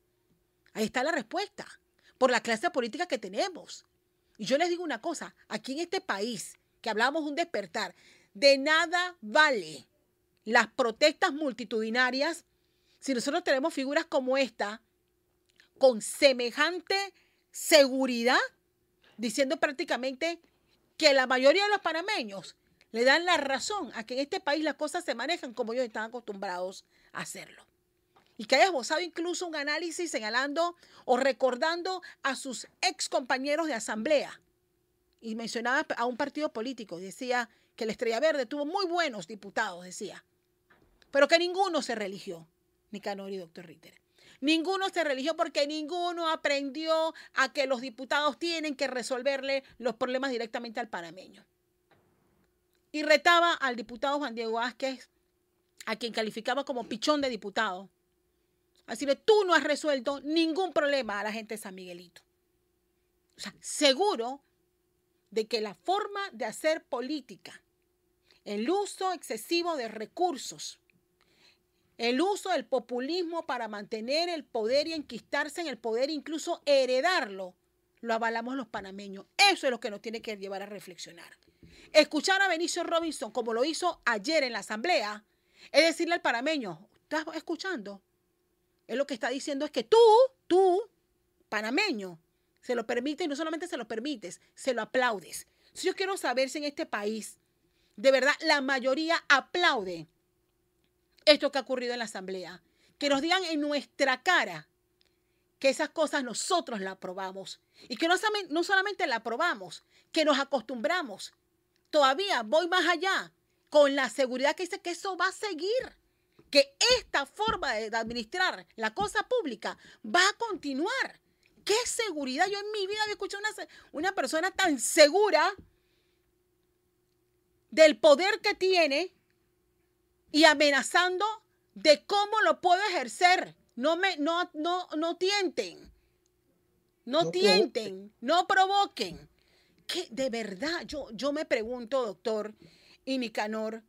Ahí está la respuesta. Por la clase política que tenemos. Y yo les digo una cosa, aquí en este país que hablamos un despertar, de nada vale las protestas multitudinarias si nosotros tenemos figuras como esta con semejante seguridad, diciendo prácticamente que la mayoría de los panameños le dan la razón a que en este país las cosas se manejan como ellos están acostumbrados a hacerlo. Y que haya esbozado incluso un análisis señalando o recordando a sus ex compañeros de asamblea y mencionaba a un partido político, decía que la Estrella Verde tuvo muy buenos diputados, decía. pero que ninguno se religió, Nicanor y doctor Ritter. Ninguno se religió porque ninguno aprendió a que los diputados tienen que resolverle los problemas directamente al panameño. Y retaba al diputado Juan Diego Vázquez, a quien calificaba como pichón de diputado. Así que tú no has resuelto ningún problema a la gente de San Miguelito. O sea, seguro de que la forma de hacer política, el uso excesivo de recursos, el uso del populismo para mantener el poder y enquistarse en el poder, incluso heredarlo, lo avalamos los panameños. Eso es lo que nos tiene que llevar a reflexionar. Escuchar a Benicio Robinson como lo hizo ayer en la asamblea, es decirle al panameño, ¿estás escuchando? Él lo que está diciendo es que tú, tú, panameño, se lo permites y no solamente se lo permites, se lo aplaudes. Si yo quiero saber si en este país, de verdad, la mayoría aplaude esto que ha ocurrido en la Asamblea. Que nos digan en nuestra cara que esas cosas nosotros la aprobamos. Y que no, no solamente la aprobamos, que nos acostumbramos. Todavía voy más allá, con la seguridad que dice que eso va a seguir. Que esta forma de administrar la cosa pública va a continuar. ¿Qué seguridad? Yo en mi vida había escuchado una, una persona tan segura del poder que tiene y amenazando de cómo lo puedo ejercer. No me, no, no, no tienten. No, tienten, no provoquen. Que de verdad, yo, yo me pregunto, doctor y Nicanor,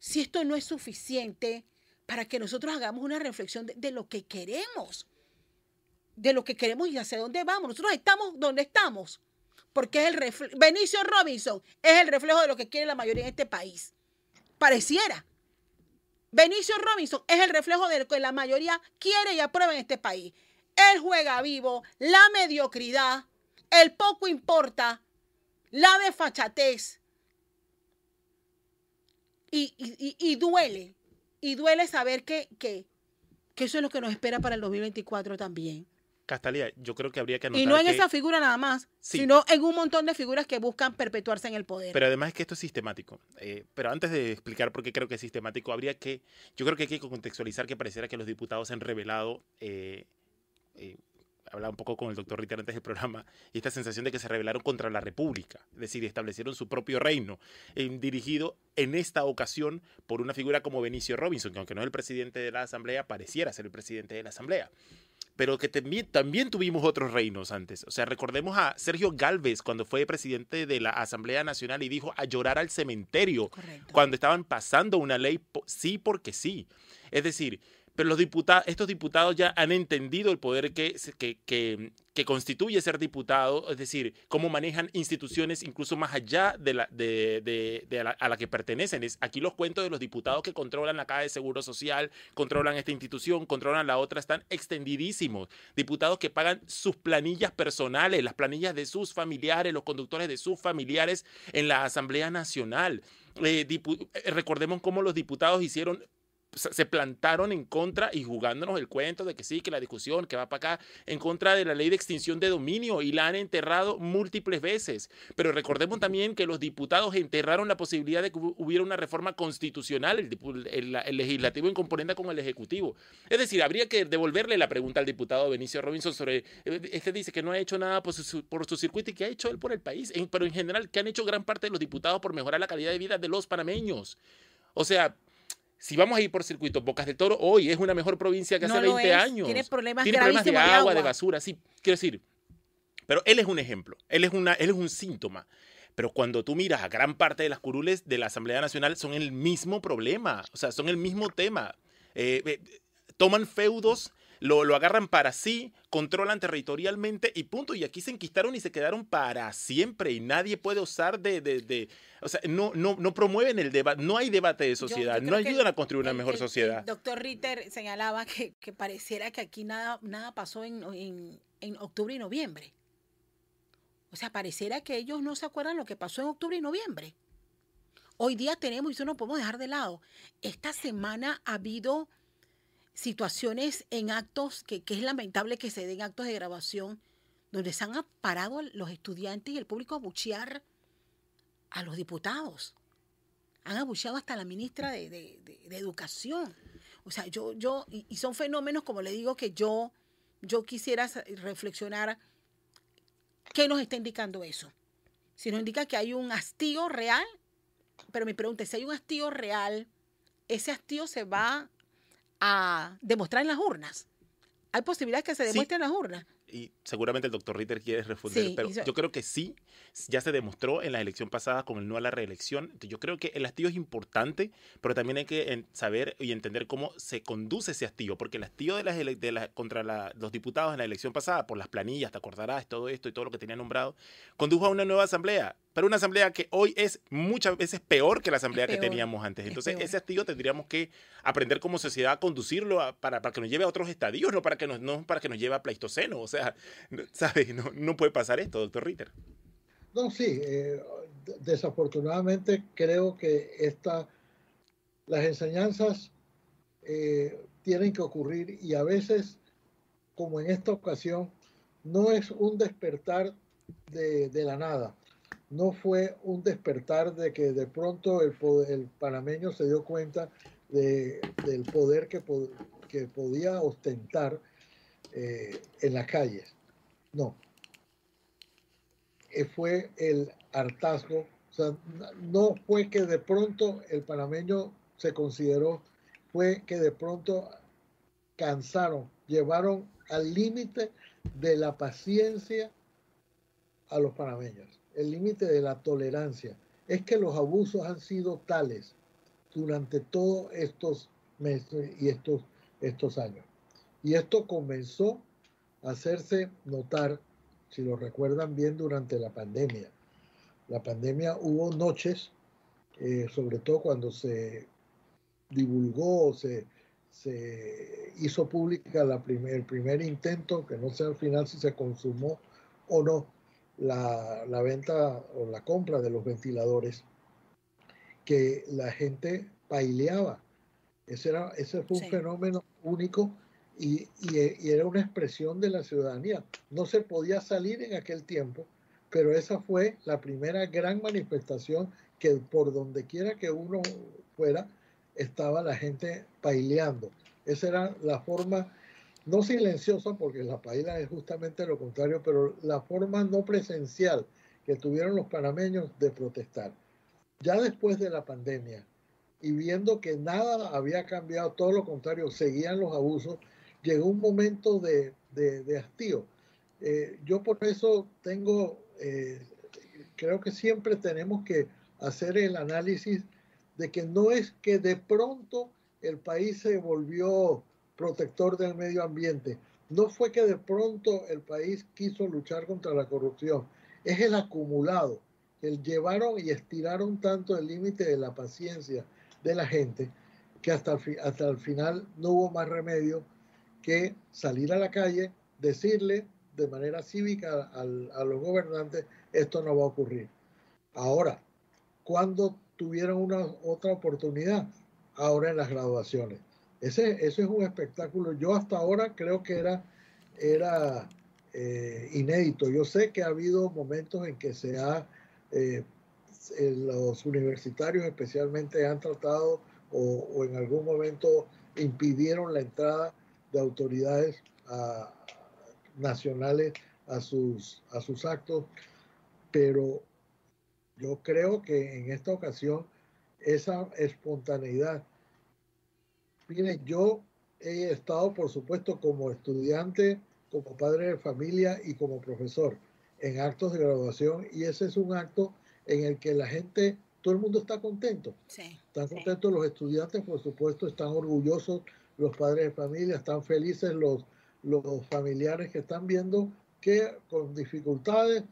si esto no es suficiente para que nosotros hagamos una reflexión de, lo que queremos, de lo que queremos y hacia dónde vamos. Nosotros estamos donde estamos, porque es el reflejo. Benicio Robinson es el reflejo de lo que quiere la mayoría en este país. Pareciera. Benicio Robinson es el reflejo de lo que la mayoría quiere y aprueba en este país. Él juega vivo, la mediocridad, el poco importa, la desfachatez. Y, y, duele, y duele saber que, que, que eso es lo que nos espera para el 2024 también. Castalia, yo creo que habría que anotar Y no en esa figura nada más, sino en un montón de figuras que buscan perpetuarse en el poder. Pero además es que esto es sistemático. Eh, pero antes de explicar por qué creo que es sistemático, habría que, yo creo que hay que contextualizar que pareciera que los diputados han revelado, eh, eh, hablaba un poco con el doctor Ritter antes del programa, y esta sensación de que se rebelaron contra la República, es decir, establecieron su propio reino, dirigido en esta ocasión por una figura como Benicio Robinson, que aunque no es el presidente de la Asamblea, pareciera ser el presidente de la Asamblea pero que también, también tuvimos otros reinos antes. O sea, recordemos a Sergio Galvez cuando fue presidente de la Asamblea Nacional y dijo a llorar al cementerio cuando estaban pasando una ley sí porque sí. Es decir, pero los diputados, estos diputados ya han entendido el poder que, que, que, constituye ser diputado, es decir, cómo manejan instituciones incluso más allá de la, de, de, a, la, que pertenecen. Es, aquí los cuentos de los diputados que controlan la Caja de Seguro Social, controlan esta institución, controlan la otra, están extendidísimos. Diputados que pagan sus planillas personales, las planillas de sus familiares, los conductores de sus familiares en la Asamblea Nacional. Eh, eh, recordemos cómo los diputados hicieron se plantaron en contra y jugándonos el cuento de que sí, que la discusión que va para acá, en contra de la ley de extinción de dominio y la han enterrado múltiples veces. Pero recordemos también que los diputados enterraron la posibilidad de que hubiera una reforma constitucional, el, legislativo en componente con el ejecutivo. Es decir, habría que devolverle la pregunta al diputado Benicio Robinson sobre, eh, este dice que no ha hecho nada por su, por su circuito y que ha hecho él por el país, pero en general, que han hecho gran parte de los diputados por mejorar la calidad de vida de los panameños. O sea, si vamos a ir por circuitos, Bocas del Toro hoy es una mejor provincia que hace 20 años. Tiene problemas, Tiene problemas de agua, de basura, sí, quiero decir. Pero él es un ejemplo, él es, una, él es un síntoma. Pero cuando tú miras a gran parte de las curules de la Asamblea Nacional son el mismo problema, o sea, son el mismo tema. Eh, eh, toman feudos lo, lo, agarran para sí, controlan territorialmente y punto. Y aquí se enquistaron y se quedaron para siempre y nadie puede osar de, de, de o sea, no, no, no promueven el debate, no hay debate de sociedad, no ayudan a construir una mejor sociedad. doctor Ritter señalaba que, que, pareciera que aquí nada, nada pasó en, en, en octubre y noviembre. O sea, pareciera que ellos no se acuerdan lo que pasó en octubre y noviembre. Hoy día tenemos, y eso no podemos dejar de lado, esta semana ha habido situaciones en actos, que, es lamentable que se den actos de grabación, donde se han parado los estudiantes y el público a buchear a los diputados. han abucheado hasta la ministra de, de- de- Educación. O sea, yo, yo, y, son fenómenos, como le digo, que yo, yo quisiera reflexionar qué nos está indicando eso. Si nos indica que hay un hastío real, pero mi pregunta es, si hay un hastío real, ese hastío se va a demostrar en las urnas. ¿Hay posibilidades que se Sí. demuestre en las urnas? y seguramente el doctor Ritter quiere responder, Sí, pero yo- creo que sí, ya se demostró en la elección pasada con el no a la reelección. Yo creo que el hastío es importante, pero también hay que saber y entender cómo se conduce ese hastío, porque el hastío de las ele- de la- contra la- los diputados en la elección pasada, por las planillas, te acordarás, todo esto y todo lo que tenía nombrado, condujo a una nueva asamblea, pero una asamblea que hoy es muchas veces peor que la asamblea que peor, teníamos antes. es Entonces, ese hastío tendríamos que aprender como sociedad a conducirlo a- para, para que nos lleve a otros estadios, no para que nos, no para que nos lleve a Pleistoceno. O sea, [laughs] ¿sabes? No, no puede pasar esto, doctor Ritter. No, sí, eh, de- desafortunadamente creo que esta, las enseñanzas eh, tienen que ocurrir y a veces, como en esta ocasión, no es un despertar de, de la nada. No fue un despertar de que de pronto el, el panameño se dio cuenta de- del poder que, que podía ostentar eh, en las calles. No, eh, fue el hartazgo. O sea, no fue que de pronto el panameño se consideró, fue que de pronto cansaron, llevaron al límite de la paciencia a los panameños, el límite de la tolerancia. Es que los abusos han sido tales durante todos estos meses y estos, estos años. Y esto comenzó hacerse notar si lo recuerdan bien, durante la pandemia. La pandemia hubo noches, eh, sobre todo cuando se divulgó, se, se hizo pública la primer, el primer intento, que no sé al final si se consumó o no, la, la venta o la compra de los ventiladores, que la gente baileaba. Ese, era, ese fue un Sí. fenómeno único y, y- y era una expresión de la ciudadanía. No se podía salir en aquel tiempo, pero esa fue la primera gran manifestación que por donde quiera que uno fuera, estaba la gente baileando. Esa era la forma, no silenciosa, porque la paila es justamente lo contrario, pero la forma no presencial que tuvieron los panameños de protestar. Ya después de la pandemia, y viendo que nada había cambiado, todo lo contrario, seguían los abusos, llegó un momento de, de, de hastío. Eh, yo por eso tengo, eh, creo que siempre tenemos que hacer el análisis de que no es que de pronto el país se volvió protector del medio ambiente, no fue que de pronto el país quiso luchar contra la corrupción, es el acumulado, el llevaron y estiraron tanto el límite de la paciencia de la gente que hasta el, hasta el final no hubo más remedio que salir a la calle, decirle de manera cívica al- a los gobernantes, esto no va a ocurrir. Ahora, ¿cuándo tuvieron una otra oportunidad? Ahora en las graduaciones. Ese, eso es un espectáculo. Yo hasta ahora creo que era, era eh, inédito. Yo sé que ha habido momentos en que se ha, eh, los universitarios especialmente han tratado o, o en algún momento impidieron la entrada de autoridades a- nacionales a sus, a sus actos, pero yo creo que en esta ocasión esa espontaneidad, mire, yo he estado, por supuesto, como estudiante, como padre de familia y como profesor en actos de graduación y ese es un acto en el que la gente, todo el mundo está contento. Sí. Están sí. contentos los estudiantes, por supuesto, están orgullosos los padres de familia, están felices los, los familiares que están viendo que con dificultades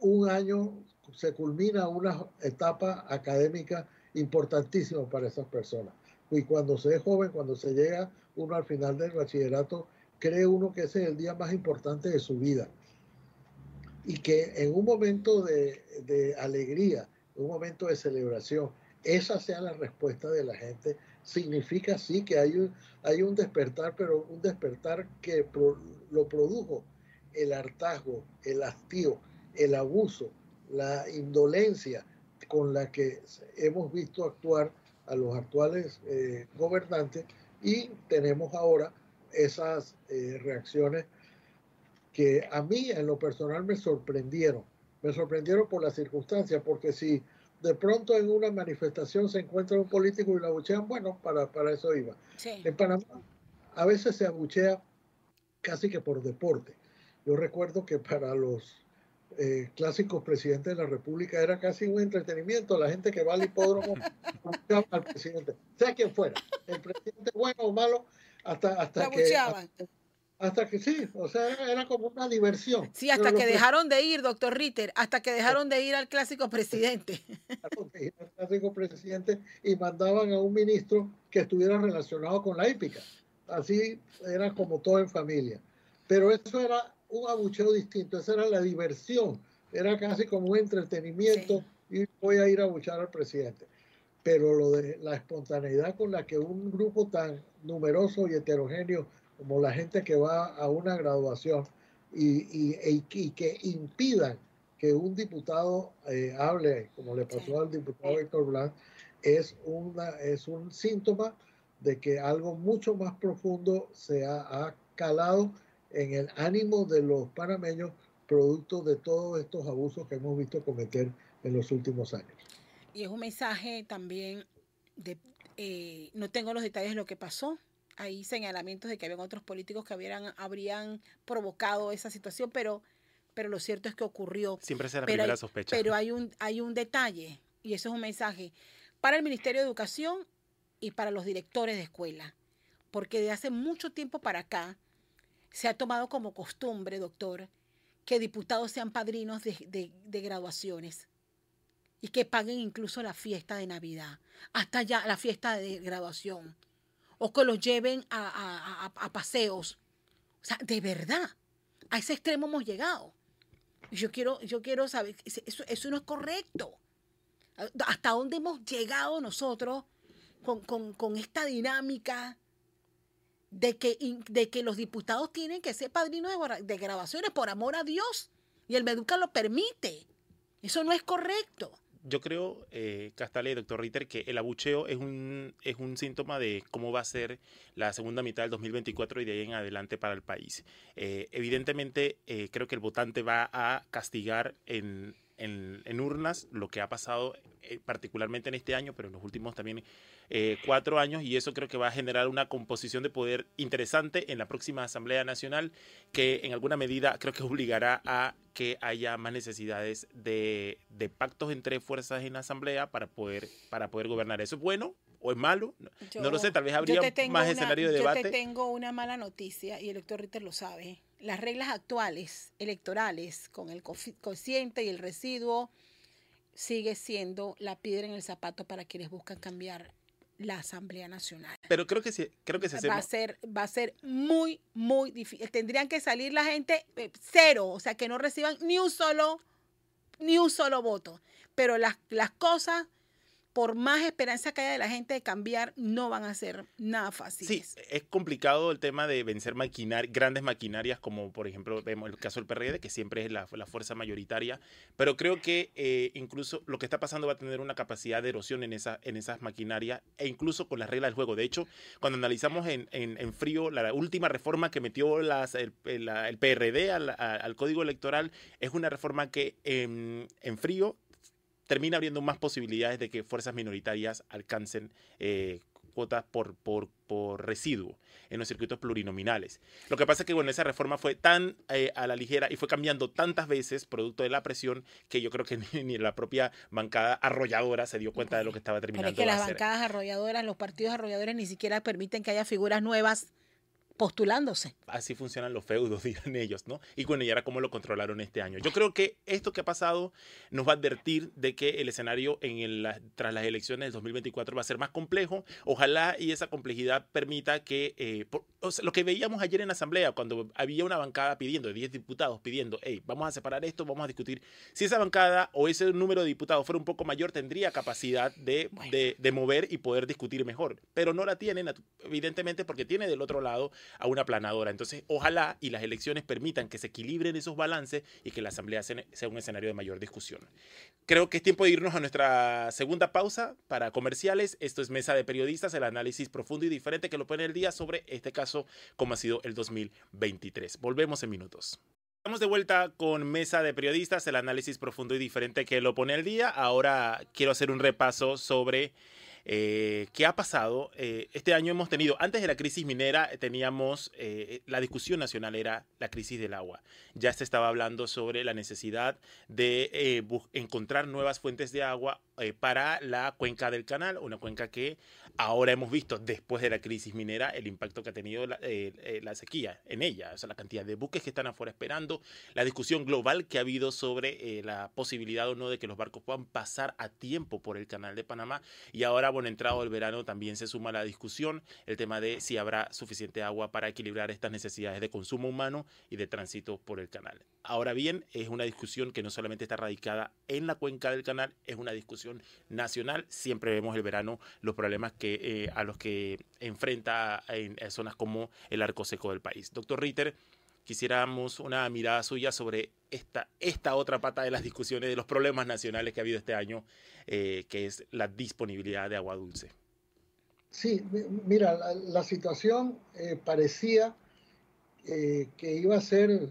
un año se culmina una etapa académica importantísima para esas personas. Y cuando se es joven, cuando se llega uno al final del bachillerato, cree uno que ese es el día más importante de su vida. Y que en un momento de, de alegría, un momento de celebración, esa sea la respuesta de la gente, significa sí que hay un, hay un despertar, pero un despertar que lo produjo el hartazgo, el hastío, el abuso, la indolencia con la que hemos visto actuar a los actuales eh, gobernantes y tenemos ahora esas eh, reacciones que a mí en lo personal me sorprendieron. Me sorprendieron por las circunstancias, porque si de pronto en una manifestación se encuentra un político y lo abuchean, bueno, para, para eso iba. En Panamá a veces se abuchea casi que por deporte. Yo recuerdo que para los eh, clásicos presidentes de la República era casi un entretenimiento. La gente que va al hipódromo [laughs] al presidente, sea quien fuera, el presidente bueno o malo, hasta, hasta que hasta que sí, o sea, era, como una diversión. Sí, hasta que dejaron de ir, doctor Ritter, hasta que dejaron de ir al clásico presidente. [laughs] al clásico presidente y mandaban a un ministro que estuviera relacionado con la hípica. Así era como todo en familia. Pero eso era un abucheo distinto, esa era la diversión, era casi como un entretenimiento y voy a ir a abuchar al presidente. Pero lo de la espontaneidad con la que un grupo tan numeroso y heterogéneo como la gente que va a una graduación y, y, que impidan que un diputado eh, hable, como le pasó al diputado Héctor Blanc, es, una, es un síntoma de que algo mucho más profundo se ha, calado en el ánimo de los panameños producto de todos estos abusos que hemos visto cometer en los últimos años. Y es un mensaje también de, eh, no tengo los detalles de lo que pasó, hay señalamientos de que habían otros políticos que habrían, habrían provocado esa situación, pero, pero lo cierto es que ocurrió. Siempre será la primera sospecha. Pero hay un, hay un detalle, y eso es un mensaje para el Ministerio de Educación y para los directores de escuela, porque de hace mucho tiempo para acá se ha tomado como costumbre, doctor, que diputados sean padrinos de, de graduaciones y que paguen incluso la fiesta de Navidad, hasta ya la fiesta de graduación o que los lleven a, paseos. O sea, de verdad, a ese extremo hemos llegado. Yo quiero, yo quiero saber, eso, eso no es correcto. ¿Hasta dónde hemos llegado nosotros con, esta dinámica de que, los diputados tienen que ser padrinos de, de grabaciones por amor a Dios? Y el Meduca lo permite. Eso no es correcto yo creo, eh, doctor Ritter, que el abucheo es un, es un síntoma de cómo va a ser la segunda mitad del 2024 y de ahí en adelante para el país. Eh, evidentemente, eh, creo que el votante va a castigar en, en, en urnas lo que ha pasado eh, particularmente en este año, pero en los últimos también eh, cuatro años, y eso creo que va a generar una composición de poder interesante en la próxima Asamblea Nacional, que en alguna medida creo que obligará a que haya más necesidades de, de pactos entre fuerzas en la Asamblea para poder, para poder gobernar. ¿Eso es bueno o es malo? no lo sé, tal vez habría más escenario de debate. Yo te tengo una mala noticia, y el doctor Ritter lo sabe. Las reglas actuales electorales, con el cociente y el residuo, sigue siendo la piedra en el zapato para quienes buscan cambiar la Asamblea Nacional. Pero creo que sí, creo que se va a ser va a ser muy muy difícil. Tendrían que salir la gente eh, cero, o sea, que no reciban ni un solo ni un solo voto. Pero las, las cosas por más esperanza que haya de la gente de cambiar, no van a ser nada fáciles. Sí, es complicado el tema de vencer maquinar, grandes maquinarias, como por ejemplo vemos el caso del PRD, que siempre es la, la fuerza mayoritaria, pero creo que eh, incluso lo que está pasando va a tener una capacidad de erosión en, esa, en esas maquinarias e incluso con las reglas del juego. De hecho, cuando analizamos en, en, frío la última reforma que metió las, el, el, PRD al, al, código electoral, es una reforma que en, en frío termina abriendo más posibilidades de que fuerzas minoritarias alcancen eh, cuotas por, por, por, residuo en los circuitos plurinominales. Lo que pasa es que bueno, esa reforma fue tan eh, a la ligera y fue cambiando tantas veces producto de la presión que yo creo que [laughs] ni, la propia bancada arrolladora se dio cuenta de lo que estaba terminando. Pero es que las bancadas arrolladoras, los partidos arrolladores ni siquiera permiten que haya figuras nuevas postulándose. Así funcionan los feudos, [laughs] dirán ellos, ¿no? Y bueno, y ahora cómo lo controlaron este año. Yo creo que esto que ha pasado nos va a advertir de que el escenario en el, tras las elecciones del 2024 va a ser más complejo. Ojalá y esa complejidad permita que eh, lo que veíamos ayer en la Asamblea, cuando había una bancada pidiendo, 10 diputados pidiendo, hey, vamos a separar esto, vamos a discutir. Si esa bancada o ese número de diputados fuera un poco mayor, tendría capacidad de, de, de mover y poder discutir mejor. Pero no la tienen, evidentemente, porque tiene del otro lado a una planadora. Entonces, ojalá y las elecciones permitan que se equilibren esos balances y que la Asamblea sea un escenario de mayor discusión. Creo que es tiempo de irnos a nuestra segunda pausa para comerciales. Esto es Mesa de Periodistas, el análisis profundo y diferente que lo pone el día sobre este caso, como ha sido el 2023. Volvemos en minutos. Estamos de vuelta con Mesa de Periodistas, el análisis profundo y diferente que lo pone al día. Ahora quiero hacer un repaso sobre eh, ¿Qué ha pasado? Eh, este año hemos tenido, antes de la crisis minera, teníamos, eh, la discusión nacional era la crisis del agua. Ya se estaba hablando sobre la necesidad de encontrar nuevas fuentes de agua para la cuenca del canal, una cuenca que ahora hemos visto, después de la crisis minera, el impacto que ha tenido la, la sequía en ella, o sea, la cantidad de buques que están afuera esperando, la discusión global que ha habido sobre la posibilidad o no de que los barcos puedan pasar a tiempo por el canal de Panamá y ahora bueno, entrado el verano también se suma la discusión el tema de si habrá suficiente agua para equilibrar estas necesidades de consumo humano y de tránsito por el canal. Ahora bien, es una discusión que no solamente está radicada en la cuenca del canal, es una discusión nacional. Siempre vemos el verano los problemas que, eh, a los que enfrenta en, zonas como el arco seco del país. Doctor Ritter, quisiéramos una mirada suya sobre esta, esta otra pata de las discusiones de los problemas nacionales que ha habido este año, eh, que es la disponibilidad de agua dulce. Sí, mira, la, situación eh, parecía que iba a ser,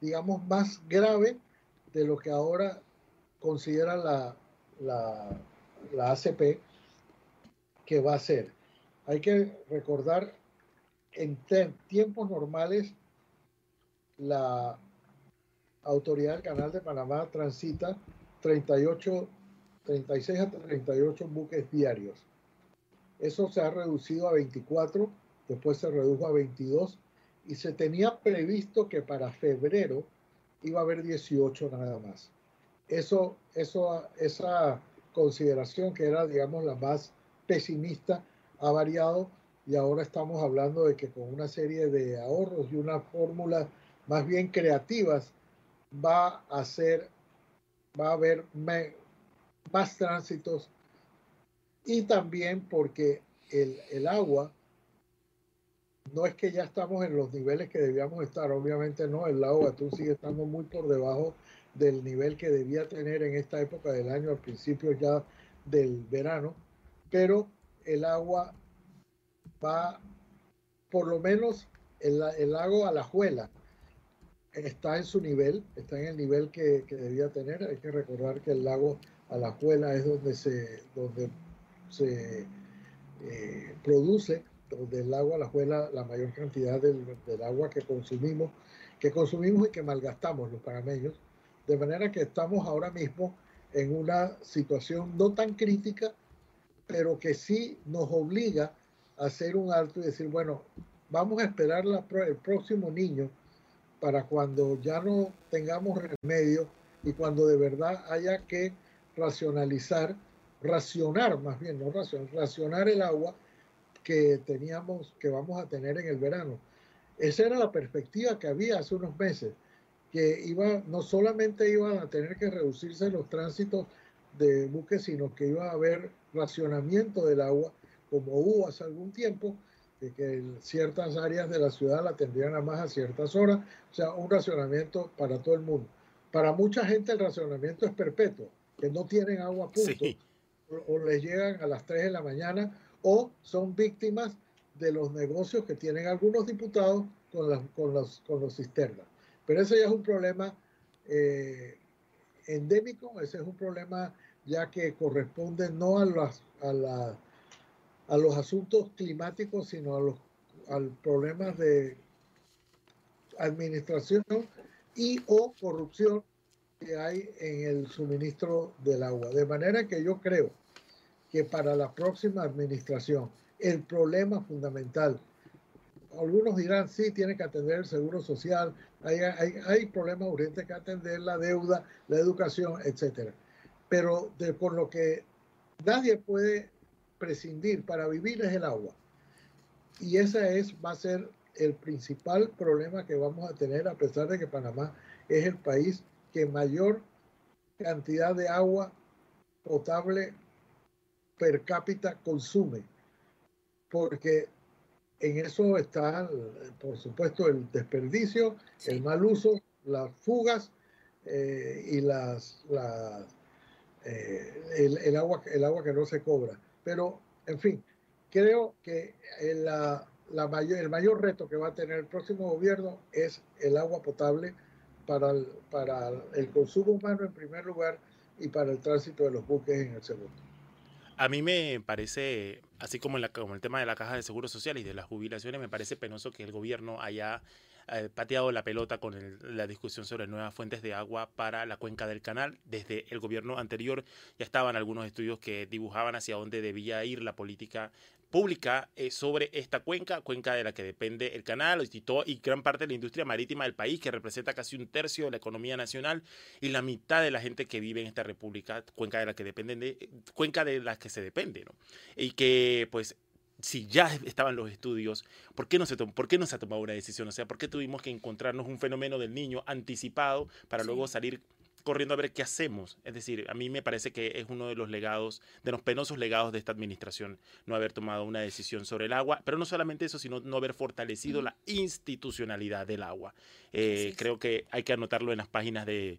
digamos, más grave de lo que ahora considera la, la, la ACP que va a ser. Hay que recordar, en tiempos normales, la autoridad del Canal de Panamá transita 38, 36 a 38 buques diarios. Eso se ha reducido a 24, después se redujo a 22 y se tenía previsto que para febrero iba a haber 18 nada más. Eso, eso, esa consideración que era, digamos, la más pesimista ha variado y ahora estamos hablando de que con una serie de ahorros y una fórmula más bien creativas, va a ser, va a haber más tránsitos. Y también porque el, el, agua, no es que ya estamos en los niveles que debíamos estar, obviamente no, el lago Gatún sigue estando muy por debajo del nivel que debía tener en esta época del año, al principio ya del verano, pero el agua va, por lo menos el, el lago Alajuela, está en su nivel, está en el nivel que, debía tener. Hay que recordar que el lago Alajuela es donde se, donde se eh, produce, donde el lago Alajuela, la mayor cantidad del, agua que consumimos, que consumimos y que malgastamos los panameños. De manera que estamos ahora mismo en una situación no tan crítica, pero que sí nos obliga a hacer un alto y decir, bueno, vamos a esperar el próximo niño para cuando ya no tengamos remedio y cuando de verdad haya que racionalizar, racionar más bien, no racionar, racionar el agua que teníamos, que vamos a tener en el verano. Esa era la perspectiva que había hace unos meses, que iba, no solamente iban a tener que reducirse los tránsitos de buques, sino que iba a haber racionamiento del agua, como hubo hace algún tiempo, de que ciertas áreas de la ciudad la tendrían a más a ciertas horas, o sea, un racionamiento para todo el mundo. Para mucha gente el racionamiento es perpetuo, que no tienen agua a punto, o, les llegan a las 3 de la mañana, o son víctimas de los negocios que tienen algunos diputados con, las, con, los, con los cisternas. Pero ese ya es un problema eh, endémico, ese es un problema ya que corresponde no a las, a las a los asuntos climáticos, sino a los al problemas de administración y o corrupción que hay en el suministro del agua. De manera que yo creo que para la próxima administración el problema fundamental, algunos dirán, sí, tiene que atender el seguro social, hay, hay, hay problemas urgentes que atender, la deuda, la educación, etcétera. Pero de, por lo que nadie puede prescindir para vivir es el agua. Y ese es, va a ser el principal problema que vamos a tener a pesar de que Panamá es el país que mayor cantidad de agua potable per cápita consume. Porque en eso está, por supuesto, el desperdicio, el mal uso, las fugas eh, y las, eh, el, agua, el agua que no se cobra. Pero, en fin, creo que la, la mayor, el mayor reto que va a tener el próximo gobierno es el agua potable para el, para el consumo humano en primer lugar y para el tránsito de los buques en el segundo. A mí me parece, así como, como el tema de la caja de seguro social y de las jubilaciones, me parece penoso que el gobierno haya eh, pateado la pelota con la discusión sobre nuevas fuentes de agua para la cuenca del canal. Desde el gobierno anterior ya estaban algunos estudios que dibujaban hacia dónde debía ir la política pública eh, sobre esta cuenca, cuenca de la que depende el canal y, y gran parte de la industria marítima del país, que representa casi un tercio de la economía nacional y la mitad de la gente que vive en esta república, cuenca de la que dependen de, cuenca de la que se depende. Y que pues si ya estaban los estudios, ¿por qué, no se ¿por qué no se ha tomado una decisión? O sea, ¿por qué tuvimos que encontrarnos un fenómeno del niño anticipado para luego salir corriendo a ver qué hacemos. Es decir, a mí me parece que es uno de los legados, de los penosos legados de esta administración, no haber tomado una decisión sobre el agua, pero no solamente eso, sino no haber fortalecido la institucionalidad del agua. Eh, creo que hay que anotarlo en las páginas de,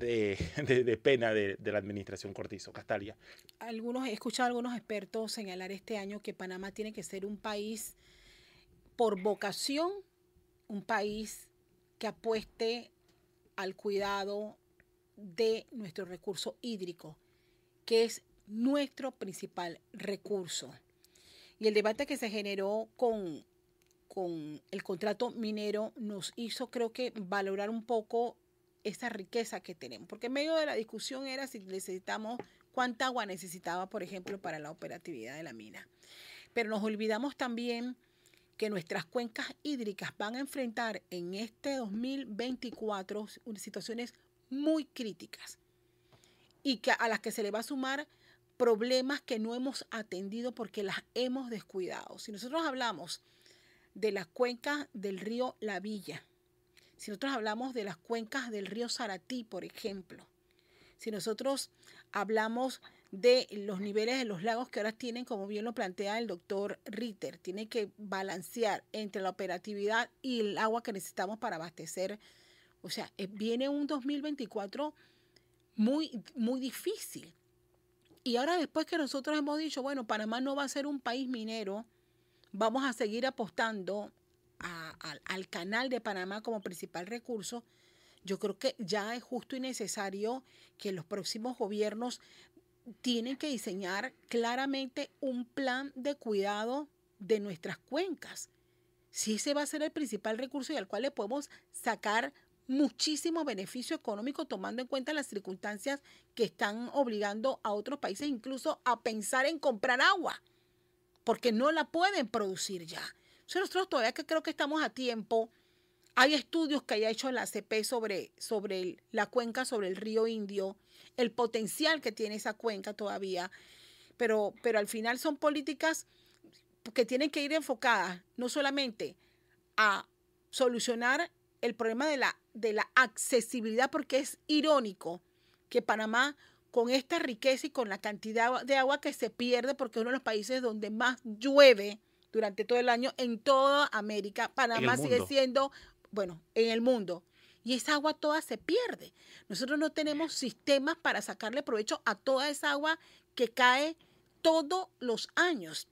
[laughs] de, pena de, la administración Cortizo, Castalia. Algunos, he escuchado a algunos expertos señalar este año que Panamá tiene que ser un país por vocación, un país que apueste al cuidado de nuestro recurso hídrico, que es nuestro principal recurso. Y el debate que se generó con, con el contrato minero nos hizo, creo que, valorar un poco esa riqueza que tenemos. Porque en medio de la discusión era si necesitamos, cuánta agua necesitaba, por ejemplo, para la operatividad de la mina. Pero nos olvidamos también que nuestras cuencas hídricas van a enfrentar en este 2024 situaciones muy críticas y que a las que se le va a sumar problemas que no hemos atendido porque las hemos descuidado. Si nosotros hablamos de las cuencas del río La Villa, si nosotros hablamos de las cuencas del río Saratí, por ejemplo, si nosotros hablamos de los niveles de los lagos que ahora tienen, como bien lo plantea el doctor Ritter. Tiene que balancear entre la operatividad y el agua que necesitamos para abastecer. O sea, eh, viene un 2024 muy, muy difícil. Y ahora después que nosotros hemos dicho, bueno, Panamá no va a ser un país minero, vamos a seguir apostando al canal de Panamá como principal recurso, yo creo que ya es justo y necesario que los próximos gobiernos tienen que diseñar claramente un plan de cuidado de nuestras cuencas. Si ese va a ser el principal recurso y al cual le podemos sacar muchísimo beneficio económico tomando en cuenta las circunstancias que están obligando a otros países incluso a pensar en comprar agua, porque no la pueden producir ya. Nosotros todavía que creo que estamos a tiempo. Hay estudios que haya hecho la CP sobre, sobre la cuenca, sobre el río Indio, el potencial que tiene esa cuenca todavía, pero, pero al final son políticas que tienen que ir enfocadas no solamente a solucionar el problema de la, de la accesibilidad, porque es irónico que Panamá, con esta riqueza y con la cantidad de agua que se pierde, porque es uno de los países donde más llueve durante todo el año en toda América, Panamá sigue siendo, bueno, en el mundo, y esa agua toda se pierde. Nosotros no tenemos sistemas para sacarle provecho a toda esa agua que cae todos los años.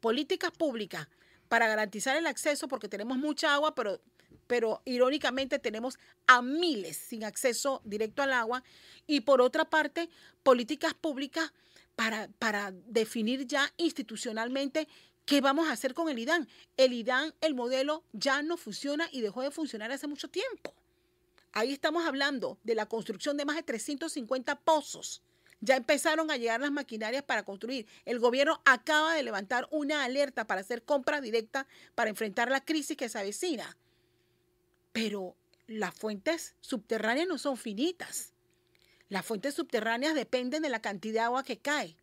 políticas públicas para garantizar el acceso, porque tenemos mucha agua, pero, pero irónicamente tenemos a miles sin acceso directo al agua. Y por otra parte, políticas públicas para, para definir ya institucionalmente ¿Qué vamos a hacer con el IDAN? El IDAN, el modelo ya no funciona y dejó de funcionar hace mucho tiempo. Ahí estamos hablando de la construcción de más de 350 pozos. Ya empezaron a llegar las maquinarias para construir. El gobierno acaba de levantar una alerta para hacer compra directa para enfrentar la crisis que se avecina. Pero las fuentes subterráneas no son finitas. Las fuentes subterráneas dependen de la cantidad de agua que cae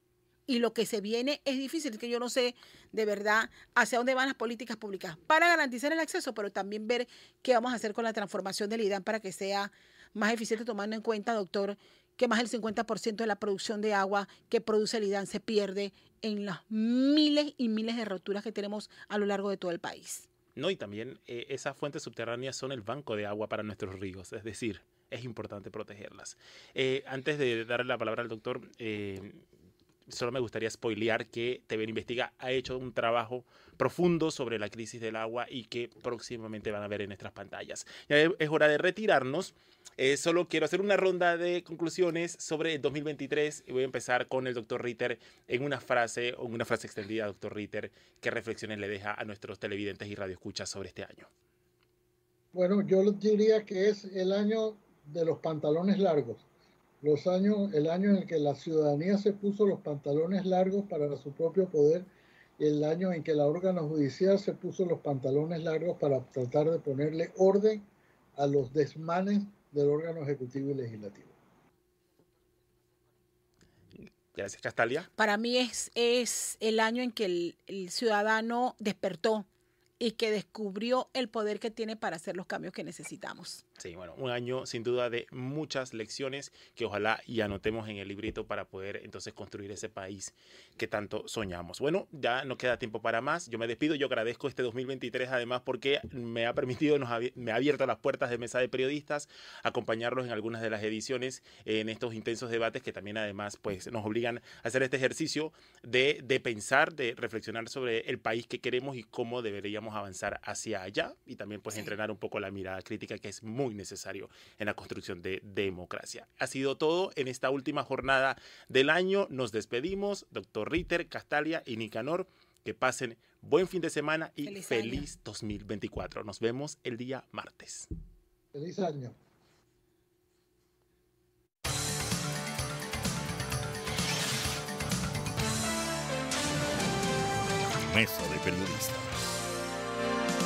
y lo que se viene es difícil, es que yo no sé de verdad hacia dónde van las políticas públicas para garantizar el acceso, pero también ver qué vamos a hacer con la transformación del IDAN para que sea más eficiente, tomando en cuenta, doctor, que más del 50% de la producción de agua que produce el IDAN se pierde en las miles y miles de roturas que tenemos a lo largo de todo el país. No, y también eh, esas fuentes subterráneas son el banco de agua para nuestros ríos, es decir, es importante protegerlas. Eh, antes de darle la palabra al doctor, eh, solo me gustaría spoilear que TVN Investiga ha hecho un trabajo profundo sobre la crisis del agua y que próximamente van a ver en nuestras pantallas. Ya es hora de retirarnos. Eh, solo quiero hacer una ronda de conclusiones sobre el 2023 y voy a empezar con el doctor Ritter en una frase, o una frase extendida, doctor Ritter, qué reflexiones le deja a nuestros televidentes y radioescuchas sobre este año. Bueno, yo diría que es el año de los pantalones largos. Los años, el año en el que la ciudadanía se puso los pantalones largos para su propio poder y el año en que la órgano judicial se puso los pantalones largos para tratar de ponerle orden a los desmanes del órgano ejecutivo y legislativo. Gracias, Castalia. Para mí es, es el año en que el, el ciudadano despertó y que descubrió el poder que tiene para hacer los cambios que necesitamos. Sí, bueno, un año sin duda de muchas lecciones que ojalá y anotemos en el librito para poder entonces construir ese país que tanto soñamos. Bueno, ya no queda tiempo para más. Yo me despido, yo agradezco este 2023 además porque me ha permitido, nos ha, me ha abierto las puertas de mesa de periodistas, acompañarlos en algunas de las ediciones en estos intensos debates que también además pues nos obligan a hacer este ejercicio de, de pensar, de reflexionar sobre el país que queremos y cómo deberíamos avanzar hacia allá y también pues entrenar un poco la mirada crítica que es muy necesario en la construcción de democracia. Ha sido todo en esta última jornada del año. Nos despedimos, doctor Ritter, Castalia y Nicanor. Que pasen buen fin de semana y feliz, feliz 2024. Nos vemos el día martes. Feliz año. Mesa de periodistas.